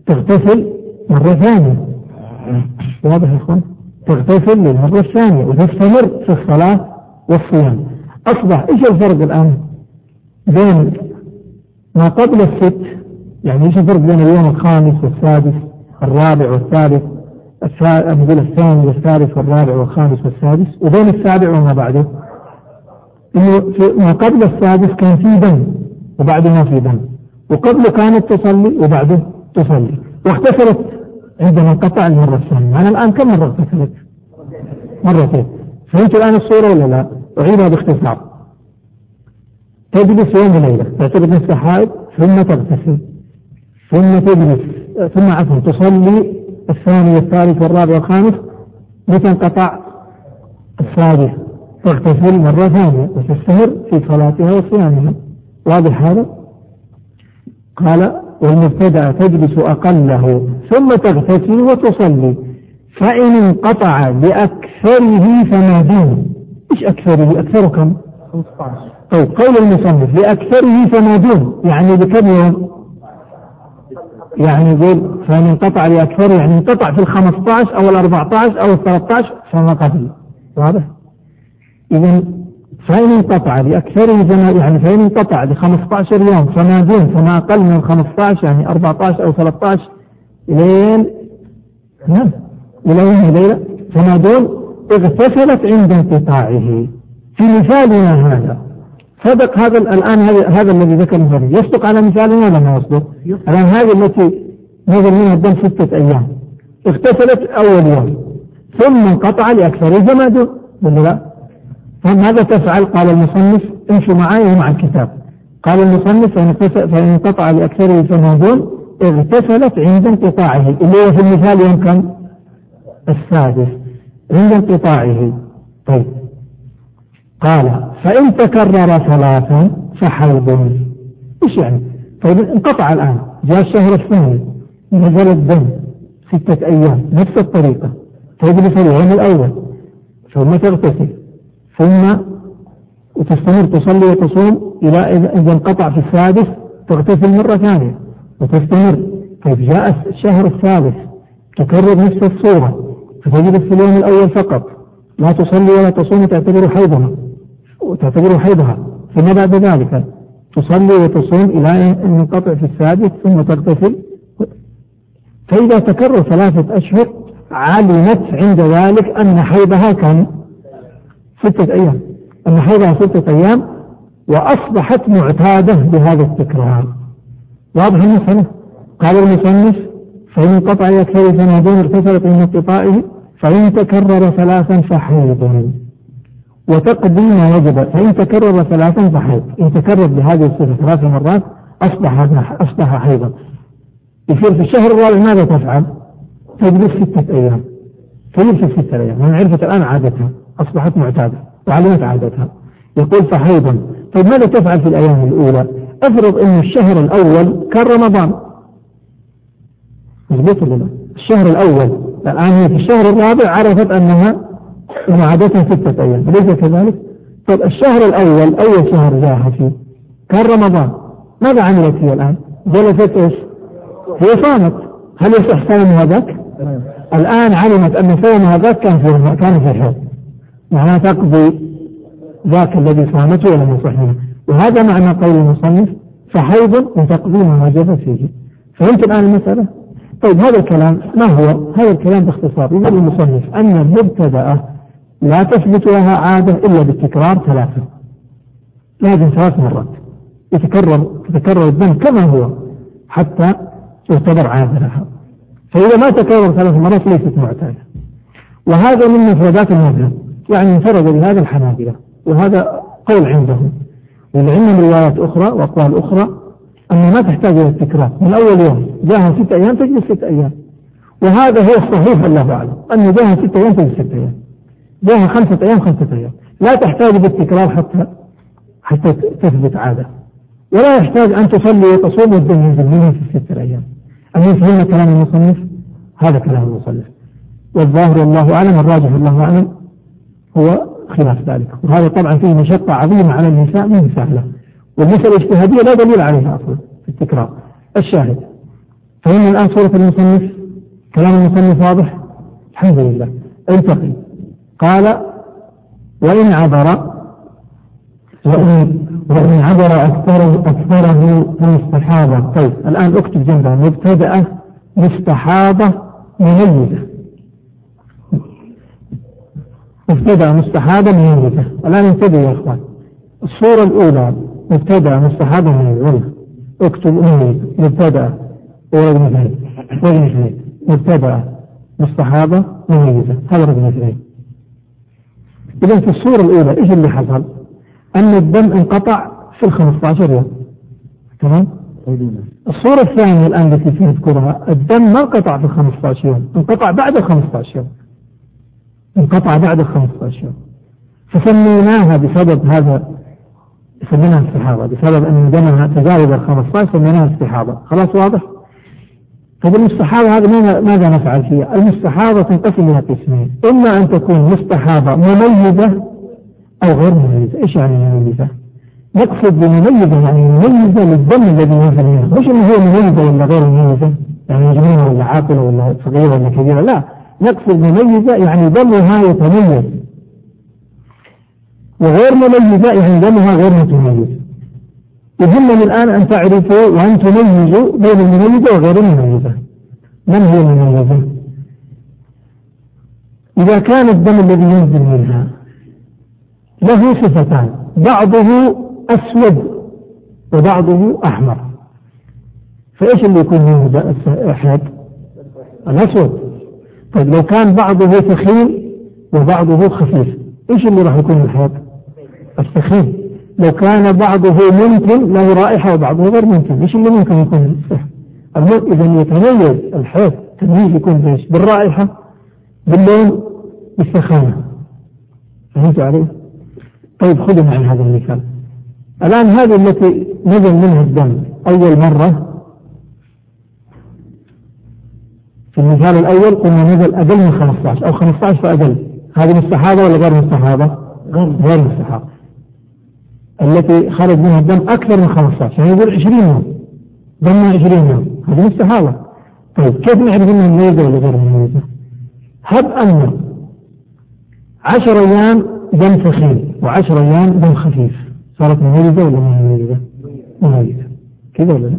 تغتسل مرة ثانية. واضح يا إخوان؟ تغتسل للمرة الثانية وتستمر في الصلاة والصيام. أصبح إيش الفرق الآن بين ما قبل الست؟ يعني إيش الفرق بين اليوم الخامس والسادس الرابع والثالث نقول الثاني والثالث والرابع والخامس والسادس وبين السابع وما بعده؟ إنه ما قبل السادس كان في دم وبعده ما في دم. وقبله كانت تصلي وبعده تصلي. واغتسلت عندما انقطع المرة الثانية. أنا الآن كم مرة اغتسلت؟ مرتين. فهمت الآن الصورة ولا لا؟ أعيدها باختصار. تجلس يوم وليلة. تعتبر نفسها حائض؟ ثم تغتسل. ثم تجلس. ثم عفوا تصلي الثاني والثالث والرابع والخامس متى انقطع؟ السادس تغتسل مرة ثانية وتستمر في صلاتها وصيامها. واضح هذا؟ قال والمبتدأ تجلس أقله ثم تغتسل وتصلي. فإن انقطع لأكثره فما دون إيش أكثره؟ أكثر كم؟ 15 طيب قول المصنف لأكثره فما دون يعني بكم يوم؟ يعني يقول فإن انقطع لأكثر يعني انقطع في ال 15 أو ال 14 أو ال 13 فما قبل واضح؟ إذا فإن انقطع لأكثره فما يعني فإن انقطع ل 15 يوم فما دون فما أقل من 15 يعني 14 أو 13 إلين نعم يوم ليلة فما دون اغتسلت عند انقطاعه. في مثالنا هذا. صدق هذا الآن هذا الذي ذكر المثال يصدق على مثالنا ولا ما يصدق؟ الآن هذه التي نزل منها الدم ستة أيام. اغتسلت أول يوم. ثم انقطع لأكثر الجماد ولا لا؟ فماذا تفعل؟ قال المصنف. امشوا معي ومع الكتاب. قال المصنف فإن انقطع لأكثره فما اغتسلت عند انقطاعه. اللي هو في المثال يوم كم؟ السادس عند انقطاعه. طيب. قال فإن تكرر ثلاثا فحيض إيش يعني؟ طيب انقطع الآن. جاء الشهر الثاني نزل الدم ستة أيام نفس الطريقة. تجلس اليوم الأول. ثم تغتسل. ثم وتستمر تصلي وتصوم إلى إذا انقطع في السادس تغتسل مرة ثانية وتستمر. طيب جاء الشهر الثالث تكرر نفس الصورة. فتجلس في اليوم الأول فقط. لا تصلي ولا تصوم تعتبر حيضها. وتعتبر حيضها. ثم بعد ذلك؟ تصلي وتصوم إلى أن ينقطع في السادس ثم تغتسل. فإذا تكرر ثلاثة أشهر علمت عند ذلك أن حيضها كان ستة أيام. أن حيضها ستة أيام وأصبحت معتادة بهذا التكرار. واضح المسألة قال المصنف فإن انقطع سنة دون ارتفعت من انقطاعه فإن تكرر ثلاثا فحيض. وتقضي ما وجب فإن تكرر ثلاثا فحيض. إن تكرر بهذه الصفة ثلاث مرات أصبح أصبح حيضا. يصير في الشهر الرابع ماذا تفعل؟ تجلس ستة أيام. تجلس ستة أيام. من عرفت الآن عادتها. أصبحت معتادة. وعلمت عادتها. يقول فحيضا. طيب ماذا تفعل في الأيام الأولى؟ افرض أن الشهر الأول كان رمضان. مضبوط ولا لا؟ الشهر الأول الآن هي في الشهر الرابع عرفت أنها أن عادتها ستة أيام أليس كذلك؟ طيب الشهر الأول أول شهر جاءها فيه كان رمضان ماذا عملت هي الآن؟ جلست إيش؟ هي صامت هل يصح صوم هذاك؟ الآن علمت أن صوم هذاك كان في كان في حيض معناه تقضي ذاك الذي صامته ولم يصح منه وهذا معنى قول المصنف فحيض وتقضي ما وجب فيه فهمت الآن المسألة؟ طيب هذا الكلام ما هو؟ هذا الكلام باختصار. يقول المصنف أن المبتدأة لا تثبت لها عادة إلا بالتكرار ثلاثة. لازم ثلاث مرات. يتكرر يتكرر الدم كما هو حتى يعتبر عادة لها. فإذا ما تكرر ثلاث مرات ليست معتادة. وهذا من مفردات المذهب. يعني انفرد بهذا الحنابلة. وهذا قول عندهم. ولعلم روايات أخرى وأقوال أخرى أنها ما تحتاج إلى التكرار. من أول يوم جاها ست أيام تجلس ست أيام. وهذا هو الصحيح الله أعلم. أن جاها ست أيام تجلس ست أيام. جاها خمسة أيام خمسة أيام. لا تحتاج بالتكرار حتى حتى تثبت عادة. ولا يحتاج أن تصلي وتصوم والدم ينزل في الستة أيام. أن يفهم كلام المصنف؟ هذا كلام المصنف. والظاهر والله أعلم الراجح والله أعلم هو خلاف ذلك. وهذا طبعا فيه مشقة عظيمة على النساء من سهلة والمسألة الاجتهادية لا دليل عليها أصلا في التكرار. الشاهد. فإن الآن صورة المصنف كلام المصنف واضح؟ الحمد لله. انتقي قال وإن عبر وإن وإن عبر أكثره أكثره مستحاضة طيب الآن أكتب جنبها. مبتدأة مستحاضة مميزة. مبتدأ مستحاضة مميزة. الآن انتبهوا يا إخوان. الصورة الأولى. مبتدأ مستحاضة مميزة اكتب مميز مبتدأ ورقم اثنين رقم اثنين مبتدأ مستحاضة مميزة هذا رقم اثنين. إذا في الصورة الأولى إيش اللي حصل؟ أن الدم انقطع في ال 15 يوم. تمام؟ الصورة الثانية الآن التي سنذكرها الدم ما انقطع في ال 15 يوم. انقطع بعد ال 15 يوم. انقطع بعد ال 15 يوم. فسميناها بسبب هذا سميناها استحاضة بسبب أن دمها تجاوز ال 15 سميناها استحاضة خلاص واضح؟ طيب المستحاضة هذا ماذا نفعل فيها؟ المستحاضة تنقسم إلى قسمين، إما أن تكون مستحاضة مميزة أو غير مميزة، إيش يعني مميزة؟ نقصد بمميزة يعني مميزة للدم الذي ينزل منها، مش إنه هي مميزة ولا غير مميزة، يعني مجنونة ولا عاقلة ولا صغيرة ولا كبيرة، لا، نقصد مميزة يعني دمها يتميز. وغير مميزة يعني دمها غير متميز. يهمني الآن أن تعرفوا وأن تميزوا بين المميزة وغير المميزة من هي المميزة؟ إذا كان الدم الذي ينزل منها له صفتان بعضه أسود وبعضه أحمر فإيش اللي يكون منه أحد؟ الأسود طيب لو كان بعضه ثخين وبعضه خفيف إيش اللي راح يكون الحاد؟ الثخين لو كان بعضه ممكن له رائحة وبعضه غير ممكن. إيش اللي ممكن يكون المهم إذا يتميز الحيض تمييز يكون بايش؟ بالرائحة باللون بالسخانة. فهمت علي؟ طيب خذوا معي هذا المثال. الآن هذه التي نزل منها الدم أول مرة. في المثال الأول قلنا نزل أقل من 15 أو 15 فأقل. هذه مستحاضة ولا غير مستحاضة؟ غير مستحاضة. التي خرج منها الدم أكثر من 15 يعني يقول 20 يوم دمها 20 يوم هذه مستحاضة طيب كيف نعرف إنها مميزة ولا غير مميزة؟ هب أن 10 أيام دم ثخين و10 أيام دم خفيف صارت مميزة ولا مميزة؟ مميزة كذا ولا لا؟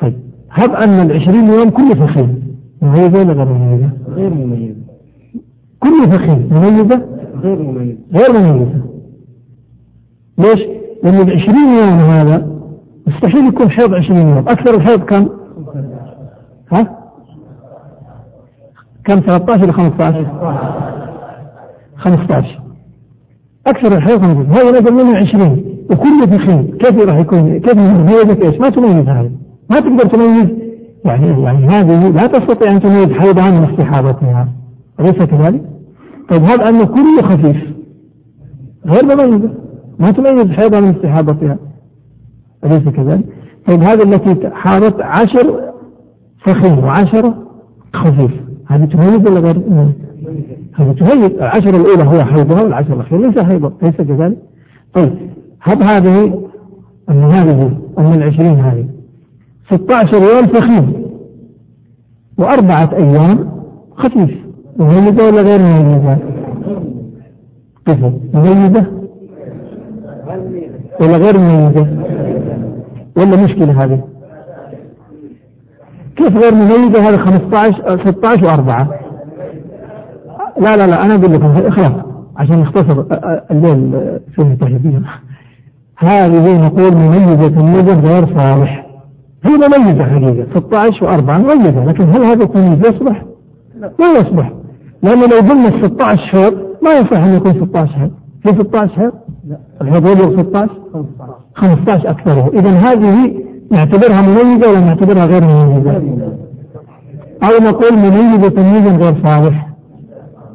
طيب هب أن العشرين يوم كله فخين مميزة ولا غير مميزة؟ غير مميزة كله فخين مميزة؟ غير مميزة غير مميزة ليش؟ لأن العشرين يوم هذا مستحيل يكون حيض عشرين يوم. أكثر الحيض كم؟ ها؟ كم؟ 13 ولا 15 15 أكثر الحيض 15 هذا نزل منه 20 وكله فخين كيف راح يكون؟ كيف مميزة إيش؟ ما تميز هذا. ما تقدر تميز. يعني يعني هذه لا تستطيع أن تميز حيضها من استحاضتها. أليس كذلك؟ طيب هذا أنه كله خفيف. غير مميزة ما تميز حيضها من استحاضتها. أليس كذلك؟ طيب هذه التي حاضت عشر فخم وعشرة خفيف. هذه تميز ولا غير؟ هذه تميز. العشرة الأولى هو حيضها والعشرة الأخيرة ليس حيضا ليس كذلك. طيب هب هذه أن هذه أن العشرين هذه. 16 يوم فخيم وأربعة أيام خفيف. مميزة ولا غير مميزة؟ قسم مميزة. ولا غير مميزة؟ ولا مشكلة هذه؟ كيف غير مميزة هذا 15 16 و4 لا لا لا أنا أقول لكم خلاص عشان نختصر الليل في المتحدين هذه نقول مميزة تمييزا غير صالح هي مميزة حقيقة 16 و4 مميزة لكن هل هذا التمييز يصلح؟ لا يصلح لأنه لو قلنا 16 حيض ما يصح أن يكون 16 حيض في 16 حيض؟ يبلغ 16 15 أكثره. إذا هذه نعتبرها مميزة ولا نعتبرها غير مميزة؟ أو نقول مميزة تمييزا غير صالح.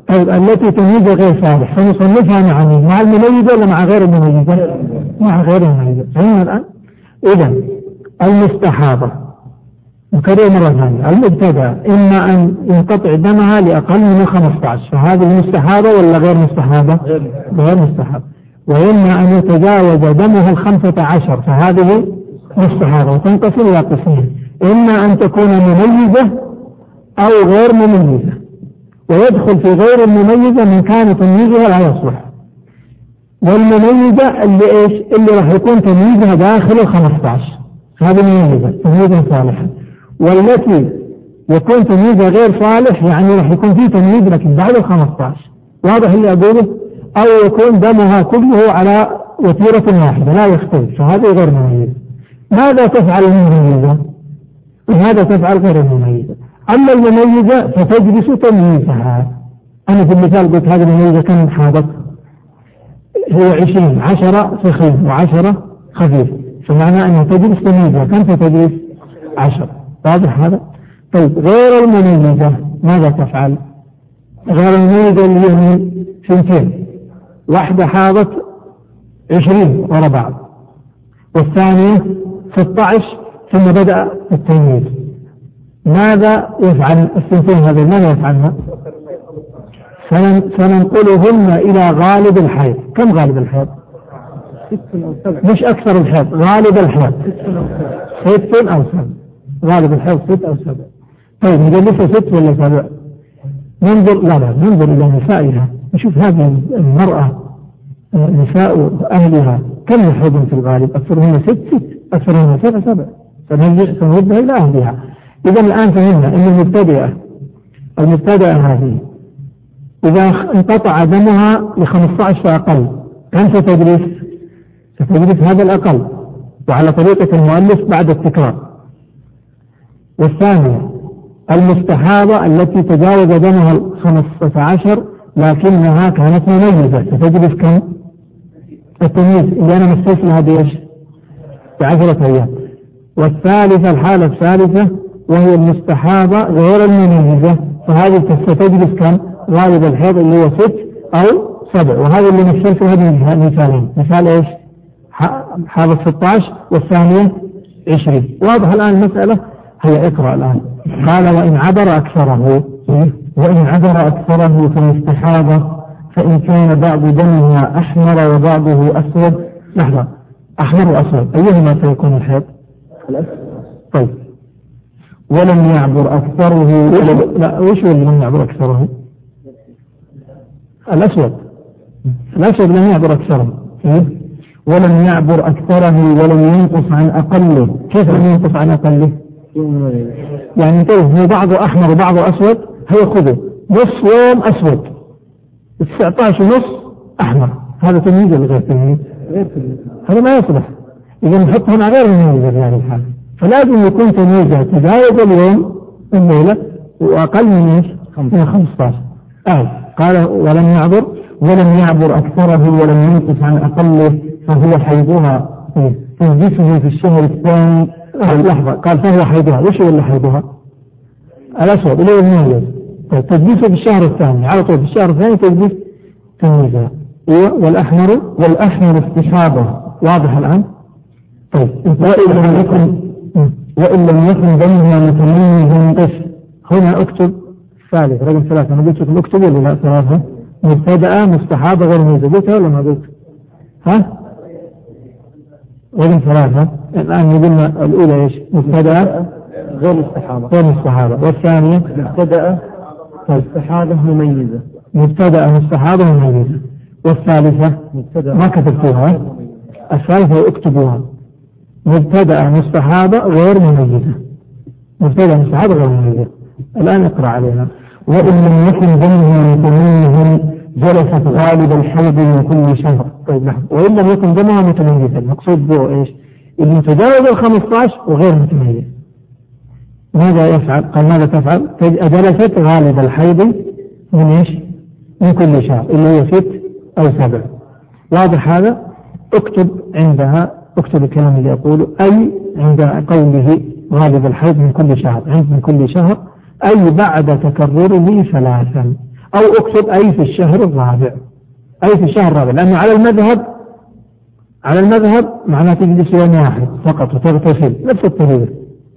طيب التي تمييزها غير صالح. فنصنفها مع مين؟ مع المميزة ولا مع غير المميزة؟ مع غير المميزة. فهمنا الآن؟ إذا المستحاضة نكرر مرة ثانية. المبتدأ. إما أن ينقطع دمها لأقل من 15 فهذه مستحاضة ولا غير مستحاضة؟ غير مستحاضة وإما أن يتجاوز دمها الخمسة عشر فهذه مستحاضة وتنقسم إلى قسمين. إما أن تكون مميزة أو غير مميزة. ويدخل في غير المميزة من كان تمييزها لا يصلح. والمميزة اللي إيش؟ اللي راح يكون تمييزها داخل ال 15 هذه مميزة تمييزا صالحا والتي يكون تمييزها غير صالح يعني راح يكون في تمييز لكن بعد ال 15 واضح اللي أقوله؟ أو يكون دمها كله على وتيرة واحدة لا يختلف فهذه غير مميزة ماذا تفعل المميزة؟ ماذا تفعل غير المميزة؟ أما المميزة فتجلس تمييزها أنا في المثال قلت هذه المميزة كم حاضت؟ هي عشرين عشرة فخيم وعشرة خفيف فمعنى أنها تجلس تمييزها كم تجلس؟ عشرة واضح هذا؟ طيب غير المميزة ماذا تفعل؟ غير المميزة اللي هي سنتين واحدة حاضت عشرين ورا بعض. والثانية 16 ثم بدأ التمييز ماذا يفعل السنتين هذه ماذا يفعلن؟ سننقلهن إلى غالب الحيض. كم غالب الحيض؟ مش أكثر الحيض غالب الحيض. ست أو سبع. غالب الحيض ست أو سبع. طيب نجلسها ست ولا سبع؟ ننظر لا لا ننظر إلى نسائها. نشوف هذه المرأة نساء أهلها كم يحيضن في الغالب؟ أكثرهن ست ست. أكثرهن سبع سبع. سنردها إلى أهلها. إذا الآن فهمنا أن المبتدئة المبتدئة هذه إذا انقطع دمها ل 15 فأقل كم ستجلس؟ ستجلس هذا الأقل. وعلى طريقة المؤلف بعد التكرار. والثانية المستحاضة التي تجاوز دمها ال 15 لكنها كانت مميزة. ستجلس كم؟ التمييز. اللي أنا مثلت لها بإيش؟ بعشرة أيام. والثالثة الحالة الثالثة وهي المستحاضة غير المميزة. فهذه ستجلس كم؟ غالب الحيض اللي هو ست أو سبع. وهذا اللي مثلته هذه مثالين مثال إيش؟ حاضت 16 والثانية 20 واضح الآن المسألة؟ هي اقرأ الآن. قال وإن عبر أكثره. وإن عبر أكثره فالاستحاضة فإن كان بعض دمها أحمر وبعضه أسود لحظة أحمر وأسود أيهما سيكون الحيض؟ طيب ولم يعبر أكثره لا وش اللي لم يعبر أكثره؟ الأسود الأسود لم يعبر أكثره إيه؟ ولم يعبر أكثره ولم ينقص عن أقله كيف لم ينقص عن أقله؟ يعني انتبه هو بعضه أحمر وبعضه أسود هيا خذه. نص يوم أسود. 19 ونص أحمر. هذا تمييز ولا غير تمييز؟ هذا ما يصلح. إذا نحط هنا غير المميز في هذه الحالة. فلازم يكون تمييزها تجاوز اليوم الليلة وأقل من إيش؟ من 15 آه قال ولم يعبر. ولم يعبر أكثره ولم ينقص عن أقله فهو حيضها. تنجسه في الشهر الثاني. آه، لحظة قال فهو حيضها. وش هو اللي حيضها؟ الأسود اللي هو المميز طيب تجليسه في الشهر الثاني على طول في الشهر الثاني تجليس تمييزها والأحمر والأحمر استحاضة واضح الآن؟ طيب وإن لم يكن وإن لم يكن دمها متميزا قف هنا أكتب ثالث رقم ثلاثة. أنا قلت لكم اكتبوا ولا لا؟ ثلاثة. مبتدأة مستحاضة غير ميزة. قلتها ولا ما قلت؟ ها؟ رقم ثلاثة. الآن قلنا الأولى إيش؟ مبتدأة غير مستحاضة. غير مستحاضة. والثانية؟ مبتدأة مستحاضة مميزة. مبتدأة مستحاضة مميزة. والثالثة؟ مبتدأ. ما كتبتوها. الثالثة اكتبوها. مبتدأ مستحاضة غير مميزة. مبتدأ مستحاضة غير مميزة. الآن اقرأ علينا وإن لم يكن دمها متميزا جلست غالب الحيض من كل شهر. طيب نعم وإن لم يكن دمها متميزا المقصود به إيش؟ اللي متجاوز ال 15 وغير متميز ماذا يفعل؟ قال ماذا تفعل؟ جلست غالب الحيض من إيش؟ من كل شهر اللي هي ست أو سبع واضح هذا؟ اكتب عندها اكتب الكلام اللي أقوله أي عند قوله غالب الحيض من كل شهر عند من كل شهر أي بعد تكرره ثلاثا أو اكتب أي في الشهر الرابع أي في الشهر الرابع لأنه على المذهب على المذهب معناه تجلس يوم واحد فقط وتغتسل نفس الطريقة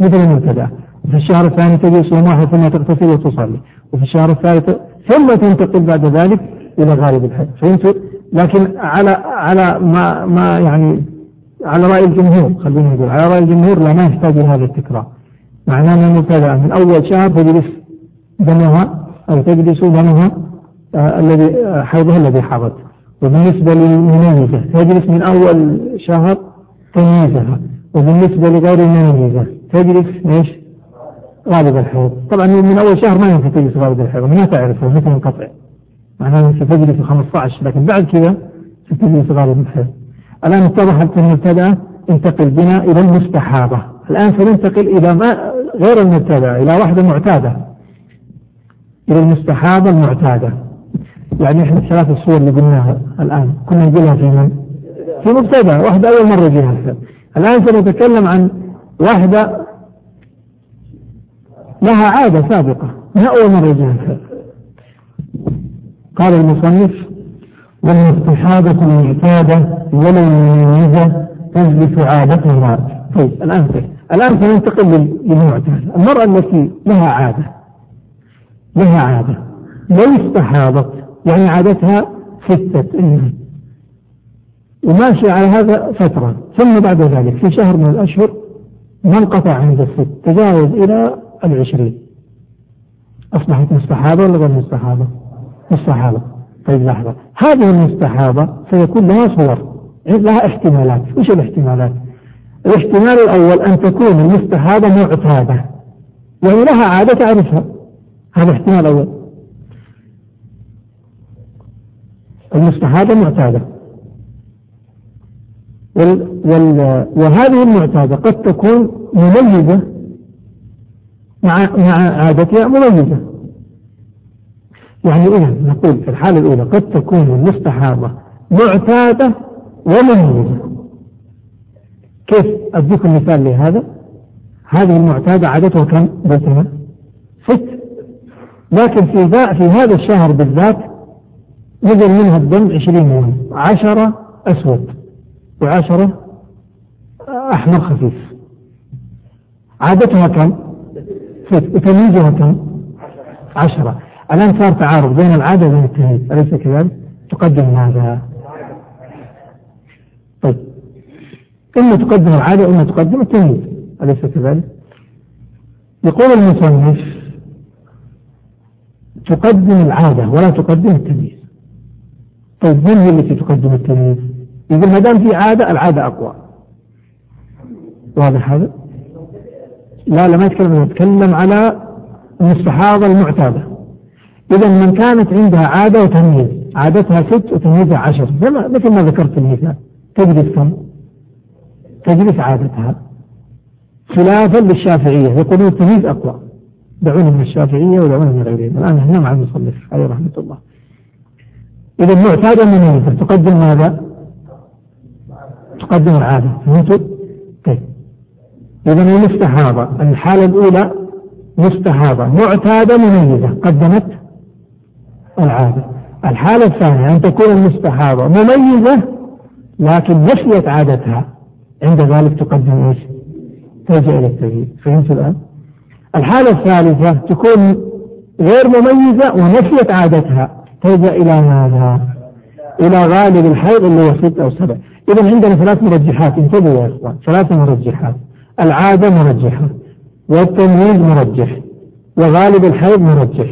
مثل المبتدأ وفي الشهر الثاني تجلس يوم واحد ثم تغتسل وتصلي. وفي الشهر الثالث ثم تنتقل بعد ذلك إلى غالب الحيض فهمتوا؟ لكن على على ما ما يعني على رأي الجمهور خلينا نقول على رأي الجمهور لا ما يحتاج إلى هذا التكرار. معناه أن المبتدأ من أول شهر تجلس دمها أو تجلس دمها آه الذي آه حيضها الذي حضت وبالنسبة للمميزة تجلس من أول شهر تمييزها. وبالنسبة لغير المميزة تجلس إيش؟ غالب الحيض طبعا من أول شهر ما ينفع تجلس غالب الحيض ما تعرفه مثل منقطع. معناه ستجلس 15 لكن بعد كذا ستجلس غالب الحيض الآن اتضحت المبتدأ انتقل بنا إلى المستحاضة. الآن سننتقل إلى ما غير المبتدأ إلى واحدة معتادة. إلى المستحاضة المعتادة. يعني إحنا الثلاث الصور اللي قلناها الآن. كنا نقولها في من؟ في مبتدأ واحدة أول مرة يجيها الآن سنتكلم عن واحدة لها عادة سابقة. ما أول مرة قال المصنف والمستحاضة المعتادة ولو مميزة تجلس عادتها طيب الآن طيب. الآن سننتقل للمعتادة المرأة التي لها عادة. لها عادة. لو استحاضت يعني عادتها ستة أيام. وماشية على هذا فترة. ثم بعد ذلك في شهر من الأشهر ما انقطع عند الست. تجاوز إلى العشرين. أصبحت مستحاضة ولا غير مستحاضة؟ مستحاضة طيب لحظة. هذه المستحاضة سيكون لها صور لها احتمالات. وش الاحتمالات؟ الاحتمال الأول أن تكون المستحاضة معتادة. يعني لها عادة تعرفها. هذا احتمال أول المستحاضة معتادة. وال وال وهذه المعتادة قد تكون مميزة مع مع عادتها مميزة يعني إذا نقول في الحالة الأولى قد تكون المستحاضة معتادة ومميزة. كيف أديكم مثال لهذا؟ هذه المعتادة عادتها كم قلتنا ست. لكن في في هذا الشهر بالذات نزل منها الدم عشرين يوم. عشرة أسود وعشرة أحمر خفيف. عادتها كم؟ ست وتمييزها كم؟ عشرة الآن صار تعارض بين العادة وبين التمييز أليس كذلك؟ تقدم ماذا؟ طيب إما تقدم العادة وإما تقدم التمييز أليس كذلك؟ يقول المصنف تقدم العادة ولا تقدم التمييز طيب من هي التي تقدم التمييز؟ يقول ما دام في عادة العادة أقوى واضح هذا؟ لا لا ما يتكلم. يتكلم على المستحاضة المعتادة. إذا من كانت عندها عادة وتمييز. عادتها ست وتمييزها عشر. مثل ما ذكرت المثال. تجلس كم؟ تجلس عادتها. خلافا للشافعية. يقولون التمييز أقوى. دعونا من الشافعية ودعونا من غيرهم. الآن إحنا مع المصنف عليه رحمة الله. إذا معتادة مميزة تقدم ماذا؟ تقدم العادة. فهمتوا؟ إذا المستحاضة الحالة الأولى مستحاضة. معتادة مميزة. قدمت العادة. الحالة الثانية أن تكون المستحاضة مميزة لكن نسيت عادتها. عند ذلك تقدم إيش؟ تلجأ إلى التغيير فهمت الآن؟ الحالة الثالثة تكون غير مميزة ونسيت عادتها. تلجأ إلى ماذا؟ إلى غالب الحيض اللي هو ست أو سبع إذا عندنا ثلاث مرجحات. انتبهوا يا إخوان. ثلاث مرجحات. العادة مرجحة والتمييز مرجح وغالب الحيض مرجح.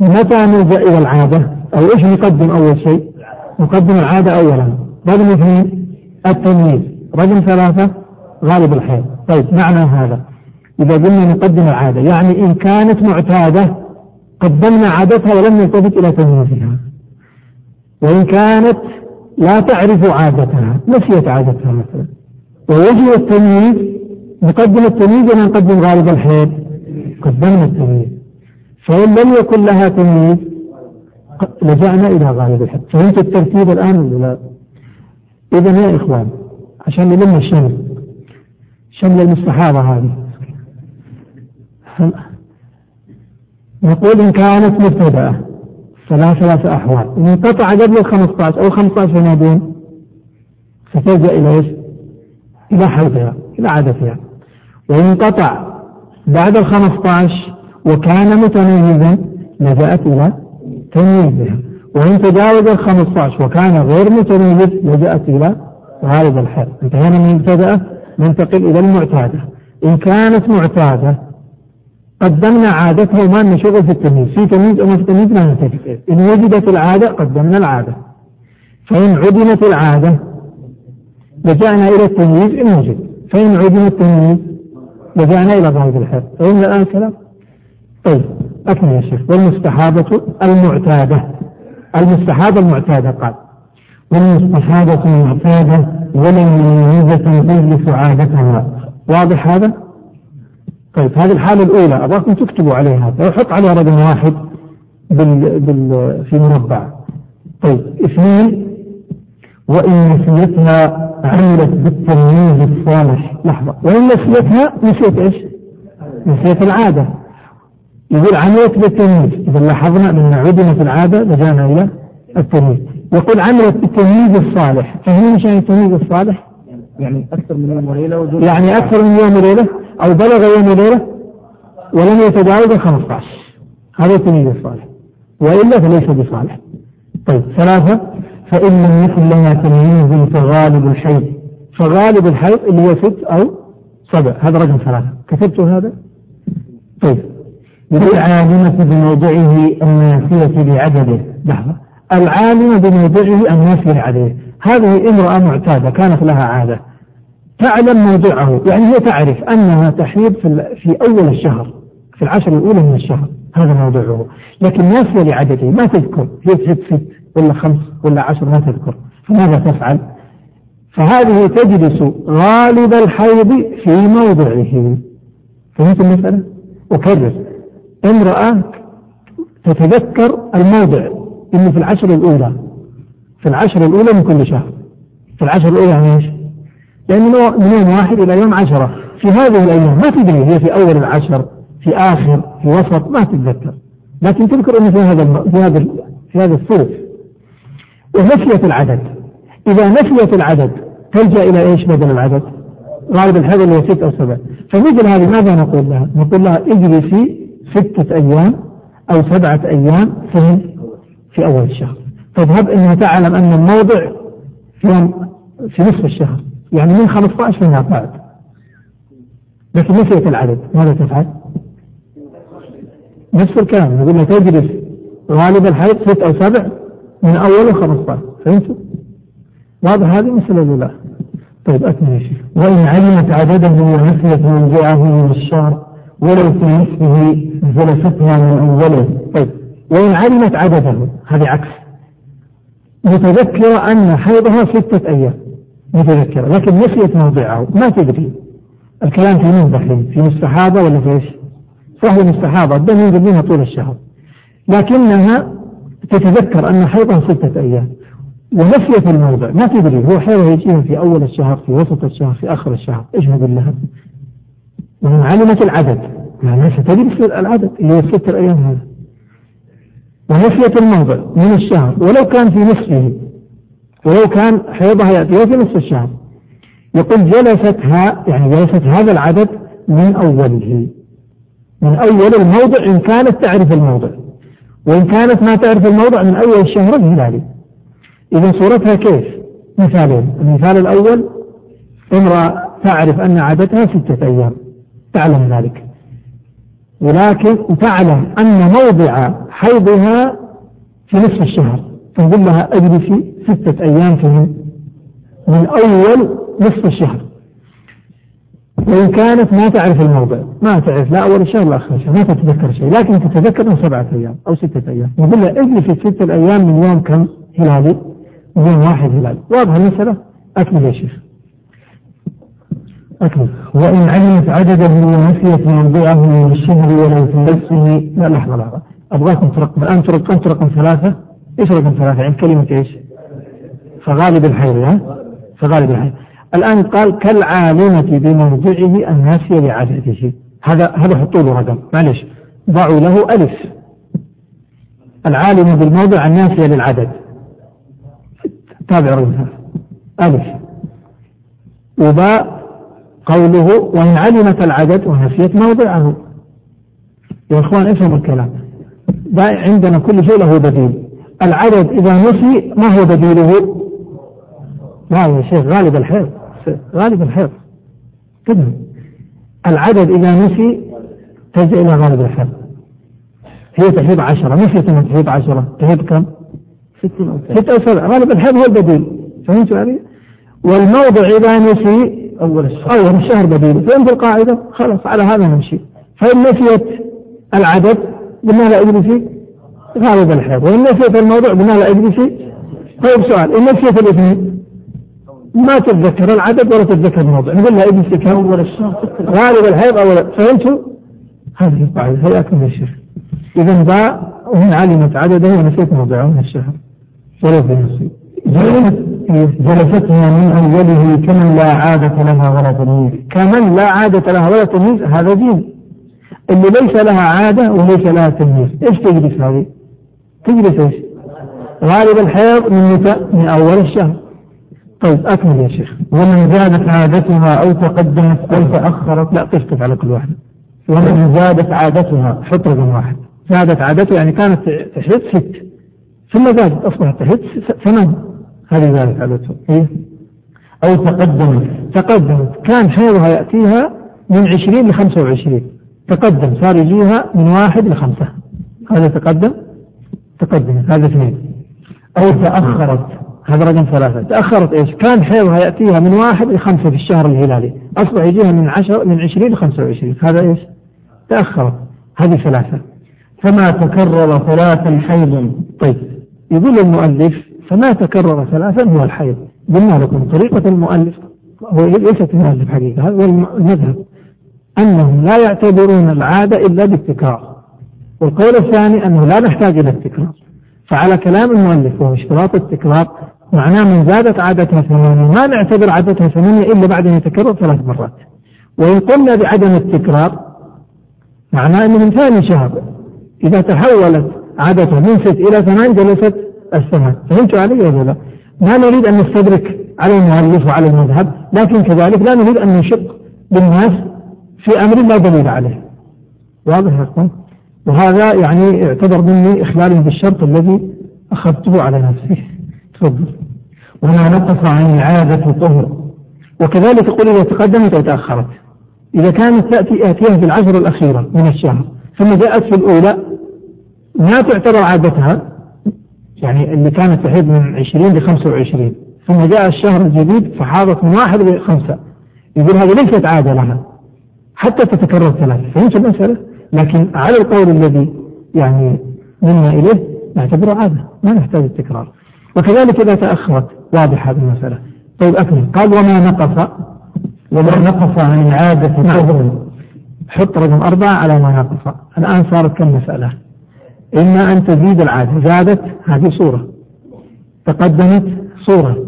متى نلجأ إلى العادة؟ أو إيش نقدم أول شيء؟ نقدم العادة أولا. رقم اثنين التمييز. رقم ثلاثة غالب الحيض. طيب معنى هذا. إذا قلنا نقدم العادة يعني إن كانت معتادة قدمنا عادتها ولم نلتفت إلى تمييزها. وإن كانت لا تعرف عادتها نسيت عادتها مثلا. ووجه التمييز نقدم التمييز ولا نقدم غالب الحيض قدمنا التمييز. فإن لم يكن لها تمييز لجأنا إلى غالب الحيض فهمت الترتيب الآن ولا لا؟ إذا يا إخوان عشان نلم الشمل. شمل المستحاضة هذه. نقول إن كانت مبتدأة. فلا ثلاثة أحوال. إن انقطع قبل ال 15 أو 15 فما دون فتلجأ إلى إيش؟ إلى حيضها إلى عادتها وإن انقطع بعد ال 15 وكان متميزا لجأت إلى تمييزها. وإن تجاوز ال 15 وكان غير متميز لجأت إلى غالب الحيض انتهينا من المبتدأة ننتقل إلى المعتادة. إن كانت معتادة قدمنا عادتها وما لنا شغل في التمييز. في تمييز أو ما في تمييز ما ننتهي. إن وجدت العادة قدمنا العادة. فإن عدمت العادة لجأنا إلى التمييز إن وجد. فإن عدم التمييز لجأنا إلى غالب الحيض فهمنا الآن الكلام؟ طيب أكمل يا شيخ. والمستحاضة المعتادة. المستحاضة المعتادة قال والمستحاضة المعتادة ولم يميزة تجلس عادتها واضح هذا؟ طيب هذه الحالة الأولى. أبغاكم تكتبوا عليها. وحط عليها رقم واحد بال بال في مربع طيب اثنين وإن نسيتها عملت بالتمييز الصالح. لحظة. وإن نسيتها نسيت إيش؟ نسيت العادة. يقول عملت بالتمييز. إذا لاحظنا أن عدمت العادة لجانا إلى التمييز. يقول عملت بالتمييز الصالح. فهمين شيء التمييز الصالح؟ يعني أكثر من يوم وليلة يعني أكثر من يوم وليلة أو بلغ يوم وليلة ولم يتجاوز ال 15 هذا التمييز الصالح. وإلا فليس بصالح. طيب ثلاثة. فإن لم يكن لها تمييز فغالب الحيض. فغالب الحيض اللي هو ست أو سبع هذا رقم ثلاثة. كتبت هذا؟ طيب. للعالمة بموضعه الناسية لعدده. لحظة. العالمة بموضعه الناسية لعدده. هذه امرأة معتادة كانت لها عادة. تعلم موضعه. يعني هي تعرف أنها تحيض في, في أول الشهر. في العشر الأولى من الشهر. هذا موضوعه لكن ناسية لعدده. ما تذكر. هي تحب ست ولا خمس ولا عشر ما تذكر. فماذا تفعل؟ فهذه تجلس غالب الحيض في موضعه. فهمت المسألة؟ أكرر. امرأة تتذكر الموضع. اللي في العشر الأولى. في العشر الأولى من كل شهر. في العشر الأولى يعني إيش؟ يعني من يوم واحد إلى يوم عشرة. في هذه الأيام ما تدري هي في أول العشر في آخر في وسط ما تتذكر. لكن تذكر أنه في هذا في هذا في هذا الثلث ونسيت العدد. إذا نسيت العدد تلجأ إلى إيش بدل العدد؟ غالب الحيض اللي ست أو سبع فمثل هذه ماذا نقول لها؟ نقول لها اجلسي ستة أيام أو سبعة أيام في في أول الشهر. تذهب أنها تعلم أن الموضع في يوم في نصف الشهر. يعني من 15 فيما بعد. لكن نسيت العدد. ماذا تفعل؟ نفس الكلام. نقول لها تجلس غالب الحيض ست أو سبع؟ من أول 15 فهمتوا؟ واضح هذه مسألة الأولى طيب أكمل يا شيخ. وإن علمت عدده ونسيت موضعه من الشهر ولو في نصفه جلستها من أوله. طيب وإن علمت عدده هذه عكس. متذكرة أن حيضها ستة أيام. متذكرة لكن نسيت موضعه. ما تدري. الكلام في من دحين في مستحاضة ولا في إيش؟ صح مستحاضة الدم ينزل منها طول الشهر. لكنها تتذكر أن حيضها ستة أيام. ونسيت الموضع. ما تدري هو حيضها يجيها في أول الشهر في وسط الشهر في آخر الشهر. نقول لها؟ ومن علمت العدد. يعني ستدري العدد اللي هو ستة أيام هذا. ونسيت الموضع من الشهر. ولو كان في نصفه ولو كان حيضها يأتيها في نصف الشهر. يقول جلستها يعني جلست هذا العدد من أوله. من أول الموضع إن كانت تعرف الموضع. وإن كانت ما تعرف الموضع من أول الشهر الهلالي إذا صورتها كيف؟ مثالين المثال الأول امرأة تعرف أن عددها ستة أيام. تعلم ذلك. ولكن تعلم أن موضع حيضها في نصف الشهر. تقول لها اجلسي ستة أيام في من أول نصف الشهر. وإن كانت ما تعرف الموضع ما تعرف لا أول الشهر لا آخر الشهر ما تتذكر شيء لكن تتذكر من سبعة أيام أو ستة أيام. نقول لها اجلسي ستة أيام من يوم كم؟ هلالي. من يوم واحد هلالي. واضح المسألة؟ أكمل يا شيخ. أكمل. وإن علمت عدده ونسيت موضعه من الشهر ولو في نفسه لا لحظة لحظة. أبغاكم ترقم. الآن ترقم رقم ثلاثة. إيش رقم ثلاثة؟ عند كلمة إيش؟ فغالب الحيض ها؟ فغالب الحيض. الآن قال كالعالمة بموضعه الناسية لعدده هذا هذا حطوا له رقم معلش. ضعوا له ألف. العالمة بالموضع الناسية للعدد. تابع رقم ألف. وباء قوله وإن علمت العدد ونسيت موضعه. يا إخوان افهموا الكلام. عندنا كل شيء له بديل. العدد إذا نسي ما هو بديله؟ لا يا شيخ غالب غالب الحيض كده. العدد إذا نسي ترجع إلى غالب الحيض هي تحيض عشرة. نسيت أنها تحيض عشرة؟ تحيض كم؟ ست أو سبع غالب الحيض هو البديل. فهمت علي؟ والموضع إذا نسي أول الشهر. أول الشهر بديل. فهمت القاعدة؟ خلاص على هذا نمشي. فإن نسيت العدد قلنا لا اجلسي غالب الحيض وإن نسيت الموضوع قلنا لا اجلسي طيب سؤال. إن نسيت الاثنين ما تتذكر العدد ولا تتذكر الموضوع. نقول لها كم أول الشهر غالب الحيض أول فهمتوا؟ هذه القاعدة. هي أكمل الشهر إذا باء وإن علمت عدده ونسيت موضعه من الشهر ولو في نصيب جلستها من أوله كمن لا عادة لها ولا تمييز. كمن لا عادة لها ولا تمييز هذا دين. اللي ليس لها عادة وليس لها تمييز. إيش تجلس هذه؟ تجلس إيش؟ غالب الحيض من متى؟ من أول الشهر. طيب أكمل يا شيخ. ومن زادت عادتها أو تقدمت أو تأخرت لا تسقط على كل واحدة ومن زادت عادتها حط رقم واحد. زادت عادته يعني كانت تحد ست. ثم زادت أصبحت تحد ثمان. هذه زادت عادته. إيه؟ أو تقدمت. تقدمت. كان حيضها يأتيها من عشرين لخمسة وعشرين. تقدم. صار يجيها من واحد لخمسة هذا تقدم؟ تقدم. هذا اثنين. أو تأخرت. هذا رقم ثلاثة. تأخرت إيش؟ كان حيضها يأتيها من واحد لخمسة في الشهر الهلالي. أصبح يجيها من عشر من عشرين لخمسة وعشرين. هذا إيش؟ تأخرت. هذه ثلاثة. فما تكرر ثلاثا حيض. طيب يقول المؤلف فما تكرر ثلاثا هو الحيض. قلنا لكم طريقة المؤلف. هو ليست المؤلف حقيقة هذا المذهب. أنهم لا يعتبرون العادة إلا بالتكرار. والقول الثاني أنه لا نحتاج إلى التكرار. فعلى كلام المؤلف وهو اشتراط التكرار معناه من زادت عادتها ثمانية ما نعتبر عادتها ثمانية إلا بعد أن يتكرر ثلاث مرات. وإن قلنا بعدم التكرار معناه أنه من ثاني شهر. إذا تحولت عادتها من ست إلى ثمان جلست الثمان فهمت علي ولا لا؟ ما نريد أن نستدرك على المؤلف وعلى المذهب لكن كذلك لا نريد أن نشق بالناس في أمر لا دليل عليه. واضح يا وهذا يعني يعتبر مني إخلال بالشرط الذي أخذته على نفسي. تفضل وما نقص عن العادة طهر. وكذلك يقول إذا تقدمت أو تأخرت. إذا كانت تأتي آتيها في العشر الأخيرة من الشهر ثم جاءت في الأولى ما تعتبر عادتها؟ يعني اللي كانت تحيض من 20 ل 25 ثم جاء الشهر الجديد فحاضت من واحد ل خمسة. يقول هذه ليست عادة لها. حتى تتكرر ثلاثة. فهمت المسألة؟ لكن على القول الذي يعني منا إليه نعتبره عادة. ما نحتاج التكرار. وكذلك إذا تأخرت. واضح هذه المسألة. طيب أكمل. قال وما نقص وما نقص عن العادة نعم. حط رقم أربعة على ما نقص. الآن صارت كم مسألة؟ إما أن تزيد العادة. زادت هذه صورة. تقدمت صورة.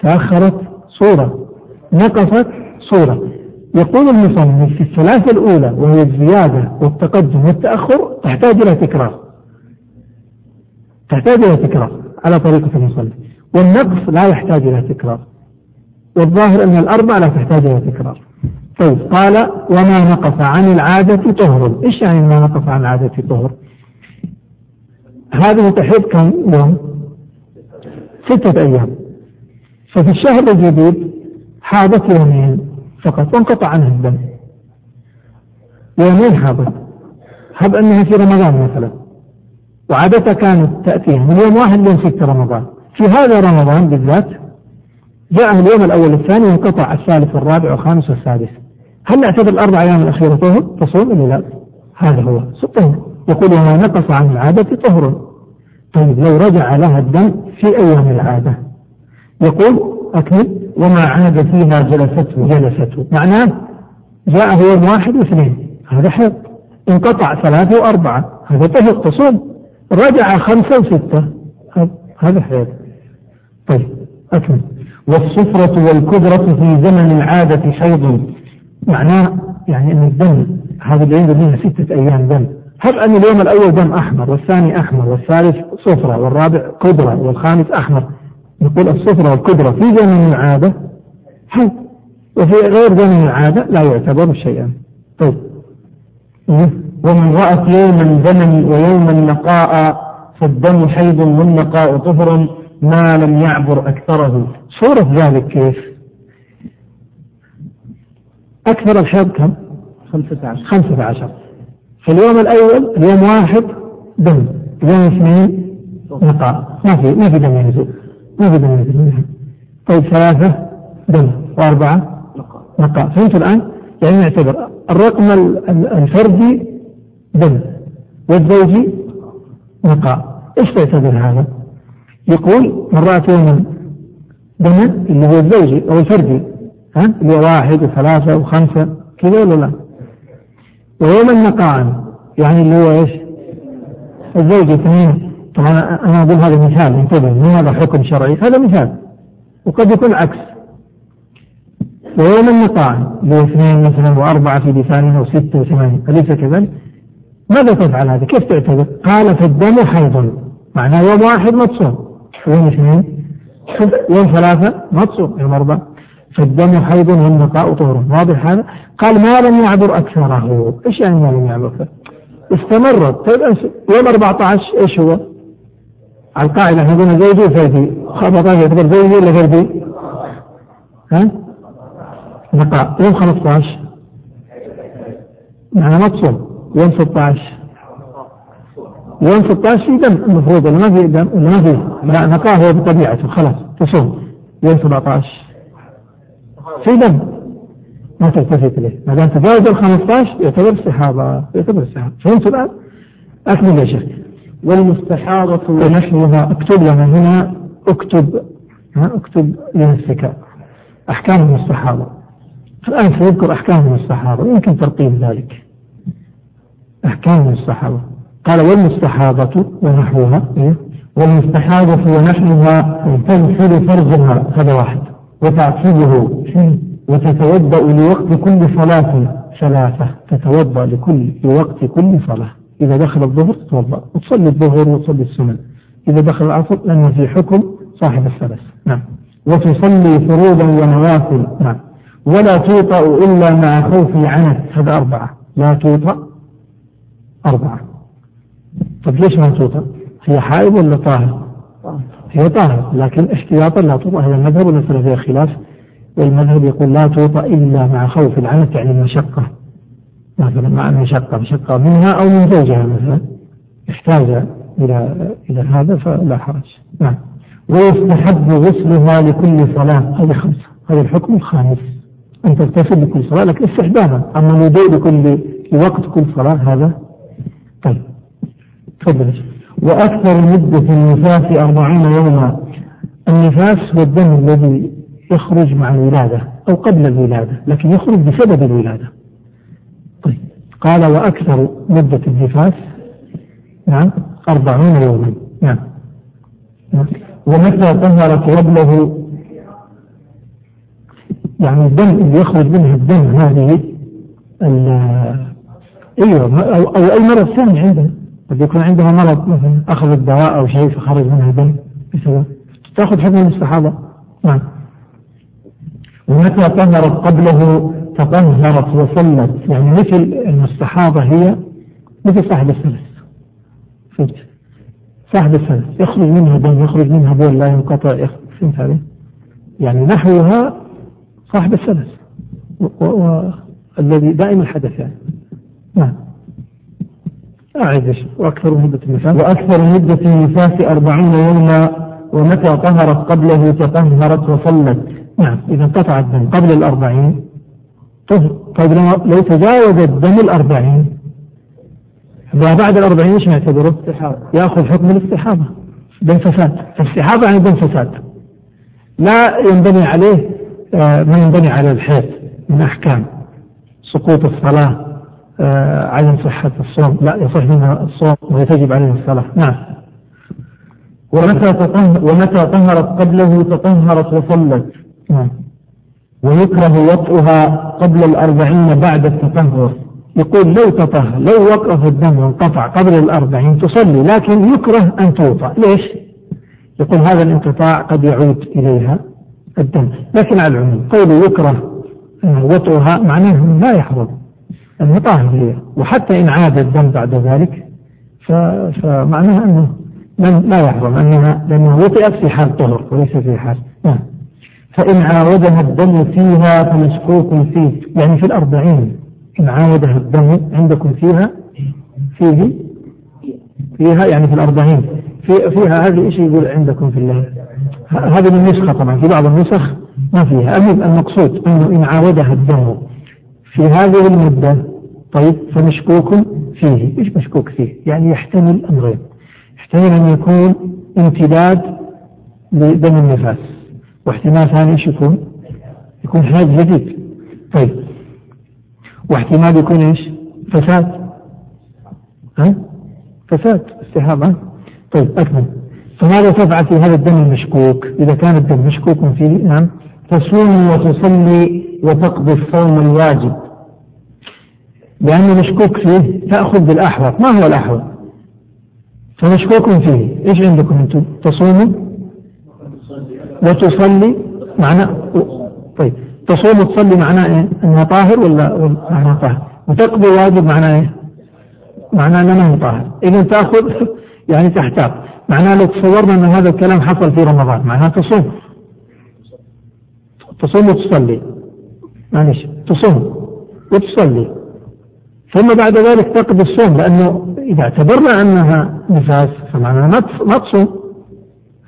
تأخرت صورة. نقصت صورة. يقول المصنف في الثلاثة الأولى وهي الزيادة والتقدم والتأخر تحتاج إلى تكرار. تحتاج إلى تكرار. على طريقة المصنف والنقص لا يحتاج إلى تكرار. والظاهر أن الأربع لا تحتاج إلى تكرار. طيب قال وما نقص عن العادة طهر. إيش يعني ما نقص عن العادة طهر؟ هذه تحيض كم؟ يوم. ستة أيام. ففي الشهر الجديد حاضت يومين فقط وانقطع عنها الدم. يومين حاضت. هب أنها في رمضان مثلا. وعادتها كانت تأتيها. من يوم واحد لين ستة رمضان. في هذا رمضان بالذات جاءه اليوم الأول والثاني وانقطع الثالث والرابع والخامس والسادس. هل نعتبر الأربع أيام الأخيرة طهر تصوم ولا لا؟ هذا هو. طهر يقول وما نقص عن العادة طهر. طيب لو رجع لها الدم في أيام العادة. يقول أكمل. وما عاد فيها جلسته. جلسته. معناه جاءه يوم واحد واثنين. هذا حيض. انقطع ثلاثة وأربعة. هذا طهر تصوم. رجع خمسة وستة. هذا حيض طيب أكمل. والصفرة والكدرة في زمن العادة حيض. معناه يعني أن الدم هذا اللي عنده منها ستة أيام دم. هب أن اليوم الأول دم أحمر والثاني أحمر والثالث صفرة والرابع كدرة والخامس أحمر؟ نقول الصفرة والكدرة في زمن العادة. حيض وفي غير زمن العادة؟ لا يعتبر شيئا. طيب. ومن رأت يوما دما ويوما نقاء فالدم حيض والنقاء طهر ما لم يعبر أكثره. صورة ذلك كيف؟ أكثر الحيض كم؟ خمسة عشر. خمسة عشر. في اليوم الأول اليوم واحد دم. اليوم اثنين نقاء. ما في ما في دم ينزل. ما في دم ينزل. طيب ثلاثة دم. وأربعة نقاء. فهمت الآن؟ يعني نعتبر الرقم الفردي دم والزوجي نقاء إيش تعتبر هذا؟ يقول مرات يوم دم اللي هو الزوجي أو الفردي ها اللي هو واحد وثلاثة وخمسة كذا ولا لا؟ ويوم النقاء يعني اللي هو إيش؟ الزوجي اثنين طبعا أنا أقول هذا مثال انتبه مو هذا حكم شرعي هذا مثال وقد يكون عكس ويوم النقاء اللي هو اثنين مثلا وأربعة في لسانه وستة وثمانيه أليس كذلك؟ ماذا تفعل هذا؟ كيف تعتبر؟ قال فالدم حيض معناه يوم واحد ما تصوم يوم اثنين يوم ثلاثة ما تصوم يوم أربعة فالدم حيض والنقاء طهر واضح هذا؟ قال ما لم يعبر أكثره إيش يعني ما لم يعبر؟ استمرت طيب يوم 14 إيش هو؟ على القاعدة إحنا قلنا زوجي وفردي 14 يعتبر زوجي ولا فردي؟ ها؟ نقاء يوم 15 معناه ما تصوم يوم 16 يوم 16 في دم المفروض ما في دم ما في لا نقاه هو بطبيعته خلاص تصوم يوم 17 في دم ما تلتفت إليه. ما دام تجاوز ال 15 يعتبر استحاضة يعتبر استحاضة فهمت الان؟ اكمل يا شيخ والمستحاضة ونحوها اكتب لنا هنا اكتب ها اكتب لنفسك أحكام المستحاضة. الآن سيذكر أحكام المستحاضة يمكن ترتيب ذلك. أحكام المستحاضة. قال والمستحاضة ونحوها إيه؟ والمستحاضة ونحوها تغسل فرجها هذا واحد. وتعصبه وتتوضأ لوقت كل صلاة ثلاثة. تتوضأ لكل لوقت كل صلاة. إذا دخل الظهر تتوضأ وتصلي الظهر وتصلي السنن. إذا دخل العصر لأنه في حكم صاحب الثلاث. نعم. وتصلي فروضا ونوافل. نعم. ولا توطأ إلا مع خوف العنت هذا أربعة. لا توطأ أربعة. طيب ليش ما توطأ؟ هي حائض ولا طاهر؟ هي طاهر لكن احتياطا لا توطأ. هذا المذهب وليس فيها خلاف. والمذهب يقول لا توطأ إلا مع خوف العنت يعني المشقة مثلا مع المشقة مشقة منها أو من زوجها مثلا. احتاج إلى إلى هذا فلا حرج. نعم. ويستحب غسلها لكل صلاة. هذه خمسة. هذا الحكم الخامس أن تغتسل لكل صلاة لكن استحبابا. أما الوضوء لكل لوقت كل صلاة هذا طيب. تفضل. وأكثر مدة النفاس أربعين يوما. النفاس هو الدم الذي يخرج مع الولادة أو قبل الولادة لكن يخرج بسبب الولادة. طيب. قال وأكثر مدة النفاس. نعم. أربعون يوما. نعم, نعم. ومتى طهرت قبله يعني الدم اللي يخرج منه الدم هذه أيوه أو, أي مرض ثاني عنده قد يكون عندها مرض مثلا أخذ الدواء أو شيء فخرج منها دم بسبب تأخذ حكم الاستحاضه نعم. ومتى طهرت قبله تطهرت وصلت. يعني مثل المستحاضة هي مثل صاحب الثلث فهمت؟ صاحب الثلث يخرج منها دم يخرج منها بول لا ينقطع فهمت علي؟ يعني نحوها صاحب الثلث والذي دائم الحدث يعني. نعم. أعد وأكثر مدة النفاس. وأكثر مدة النفاس أربعين يوما ومتى طهرت قبله تطهرت وصلت. نعم. إذا انقطع الدم. قبل الأربعين. طيب لو تجاوز الدم الأربعين. بعد الأربعين إيش نعتبره؟ يأخذ حكم الاستحاضة. دم فساد. الاستحاضة يعني دم فساد. لا ينبني عليه آه، ما ينبني على الحيض من أحكام. سقوط الصلاة. عدم صحة الصوم. لا يصح منها الصوم ويتجب عليه الصلاة. نعم. ومتى تطهر ومتى طهرت قبله تطهرت وصلت. نعم. ويكره وطئها قبل الأربعين بعد التطهر. يقول لو تطهر لو وقف الدم وانقطع قبل الأربعين تصلي لكن يكره أن توطأ. ليش؟ يقول هذا الانقطاع قد يعود إليها الدم. لكن على العموم قوله يكره وطئها معناه لا يحرم. هي. وحتى إن عاد الدم بعد ذلك فمعناها أنه لا يحرم أنها لأنه وطئت في حال طهر وليس في حال نعم. فإن عاودها الدم فيها فمشكوك فيه. يعني في الأربعين إن عاودها الدم عندكم فيها؟ فيه؟ فيها؟ يعني في الأربعين. في فيها هذه إيش يقول عندكم في الله؟ هذه النسخة طبعا في بعض النسخ ما فيها. المقصود أنه إن عاودها الدم في هذه المدة طيب فمشكوك فيه. إيش مشكوك فيه؟ يعني يحتمل أمرين يحتمل أن يكون امتداد لدم النفاس. واحتمال ثاني إيش يكون؟ يكون حاج جديد. طيب. واحتمال يكون إيش؟ فساد. ها؟ فساد استهابة طيب أكمل. فماذا تفعل في هذا الدم المشكوك؟ إذا كان الدم مشكوك فيه نعم تصوم وتصلي وتقضي الصوم الواجب. لأنه مشكوك فيه تأخذ بالأحوط. ما هو الأحوط؟ فمشكوك فيه. إيش عندكم أنتم؟ تصوموا؟ وتصلي معنى طيب. تصوم وتصلي معناه إيه؟ أنها طاهر ولا معناه طاهر؟ وتقضي واجب معناه إيه؟ معناه أنها ما طاهر، اذا تأخذ يعني تحتاط، معناه لو تصورنا أن هذا الكلام حصل في رمضان معناه تصوم. تصوم وتصلي. معلش تصوم وتصلي. ثم بعد ذلك تقضي الصوم لأنه إذا اعتبرنا أنها نفاس فمعناها ما تصوم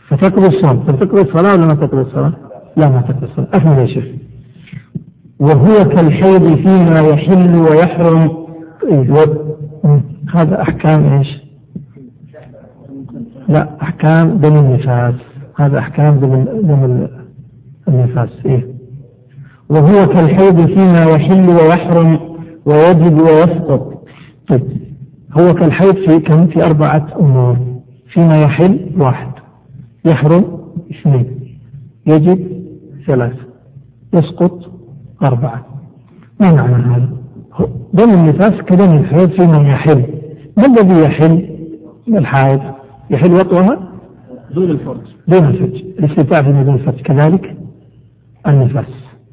فتقضي الصوم. فتقضي الصلاة ولا ما تقضي الصلاة؟ لا ما تقضي الصلاة. أكمل يا شيخ. وهو كالحيض فيما يحل ويحرم. إيه. هذا أحكام إيش؟ لا أحكام دم النفاس. هذا أحكام دم دم النفاس إيه. وهو كالحيض فيما يحل ويحرم. ويجب ويسقط. طيب هو كالحيض في كم في أربعة أمور. فيما يحل واحد. يحرم اثنين. يجب ثلاثة. يسقط أربعة. ما معنى هذا؟ دم النفاس كدم الحيض في من يحل. ما الذي يحل؟ الحائض يحل وطئها دون الفرج. دون الفرج. الاستمتاع فيما دون الفرج كذلك؟ النفاس.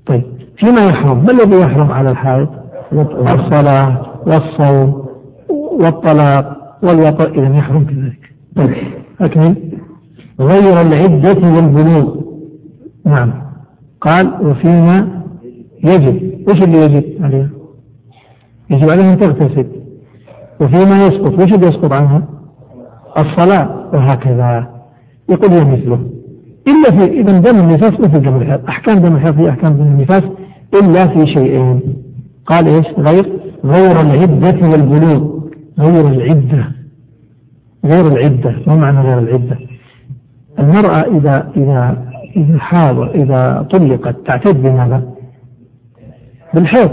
طيب فيما يحرم. ما الذي يحرم على الحائض الصلاة والصوم والطلاق والوطأ إذا يحرم كذلك أكمل غير العدة والبلوغ. نعم. قال وفيما يجب. وش اللي يجب عليها؟ يجب عليها أن تغتسل. وفيما يسقط. وش اللي يسقط عنها؟ الصلاة. وهكذا. يقول مثله. إلا في إذا دم النفاس مثل دم الحيض أحكام دم الحيض هي أحكام دم النفاس إلا في شيئين. قال إيش؟ غير غير العدة والبلوغ. غير العدة. غير العدة. ما معنى غير العدة؟ المرأة إذا إذا إذا حاض إذا طلقت تعتد بماذا؟ بالحيض.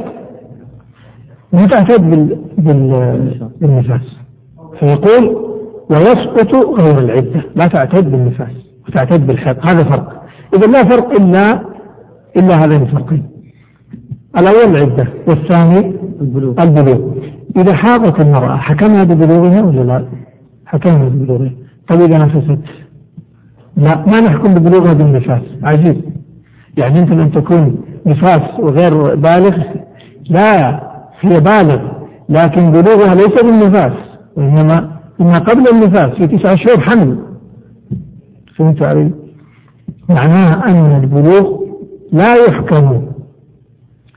ما تعتد بال... بال... بالنفاس. فيقول ويسقط غير العدة. لا تعتد بالنفاس وتعتد بالحيض. هذا فرق. إذا لا فرق إلا إلا هذين الفرقين. الأول العدة والثاني البلوغ. البلوغ. إذا حاضت المرأة حكمنا ببلوغها ولا لا؟ حكمنا ببلوغها. طيب إذا نفست؟ لا ما نحكم ببلوغها بالنفاس. عجيب. يعني يمكن أن تكون نفاس وغير بالغ؟ لا هي بالغ لكن بلوغها ليس بالنفاس وإنما إنها قبل النفاس في تسعة شهور حمل. فهمت علي؟ معناها أن البلوغ لا يحكم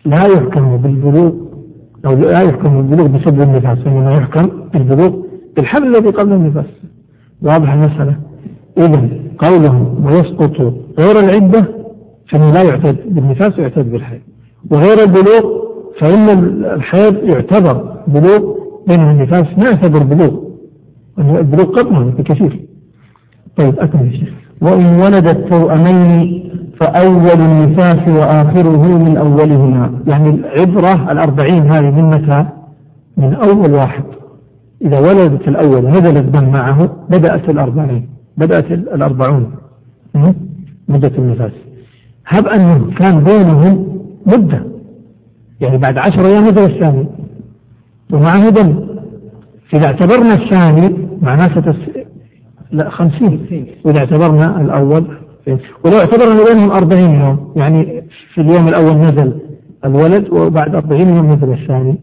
لا يحكم بالبلوغ أو لا يحكم بالبلوغ بسبب النفاس وإنما يحكم بالبلوغ بالحمل الذي قبل النفاس. واضح المسألة؟ إذا قولهم ويسقط غير العدة فإنه لا يعتد بالنفاس ويعتد بالحيض. وغير البلوغ فإن الحيض يعتبر بلوغ بينما النفاس ما يعتبر بلوغ. البلوغ قبله بكثير. طيب أكمل يا شيخ. وإن ولد التوأمين فأول النفاس وآخره من أولهما. يعني العبرة الأربعين هذه من متى؟ من أول واحد. إذا ولدت الأول نزل الدم معه بدأت الأربعين. بدأت الأربعون. مدة النفاس. هب أنه كان بينهم مدة. يعني بعد عشر أيام نزل الثاني. ومعه دم. إذا اعتبرنا الثاني معناه ستس... لا خمسين. وإذا اعتبرنا الأول ولو اعتبرنا بينهم أربعين يوم يعني في اليوم الأول نزل الولد وبعد أربعين يوم نزل الثاني.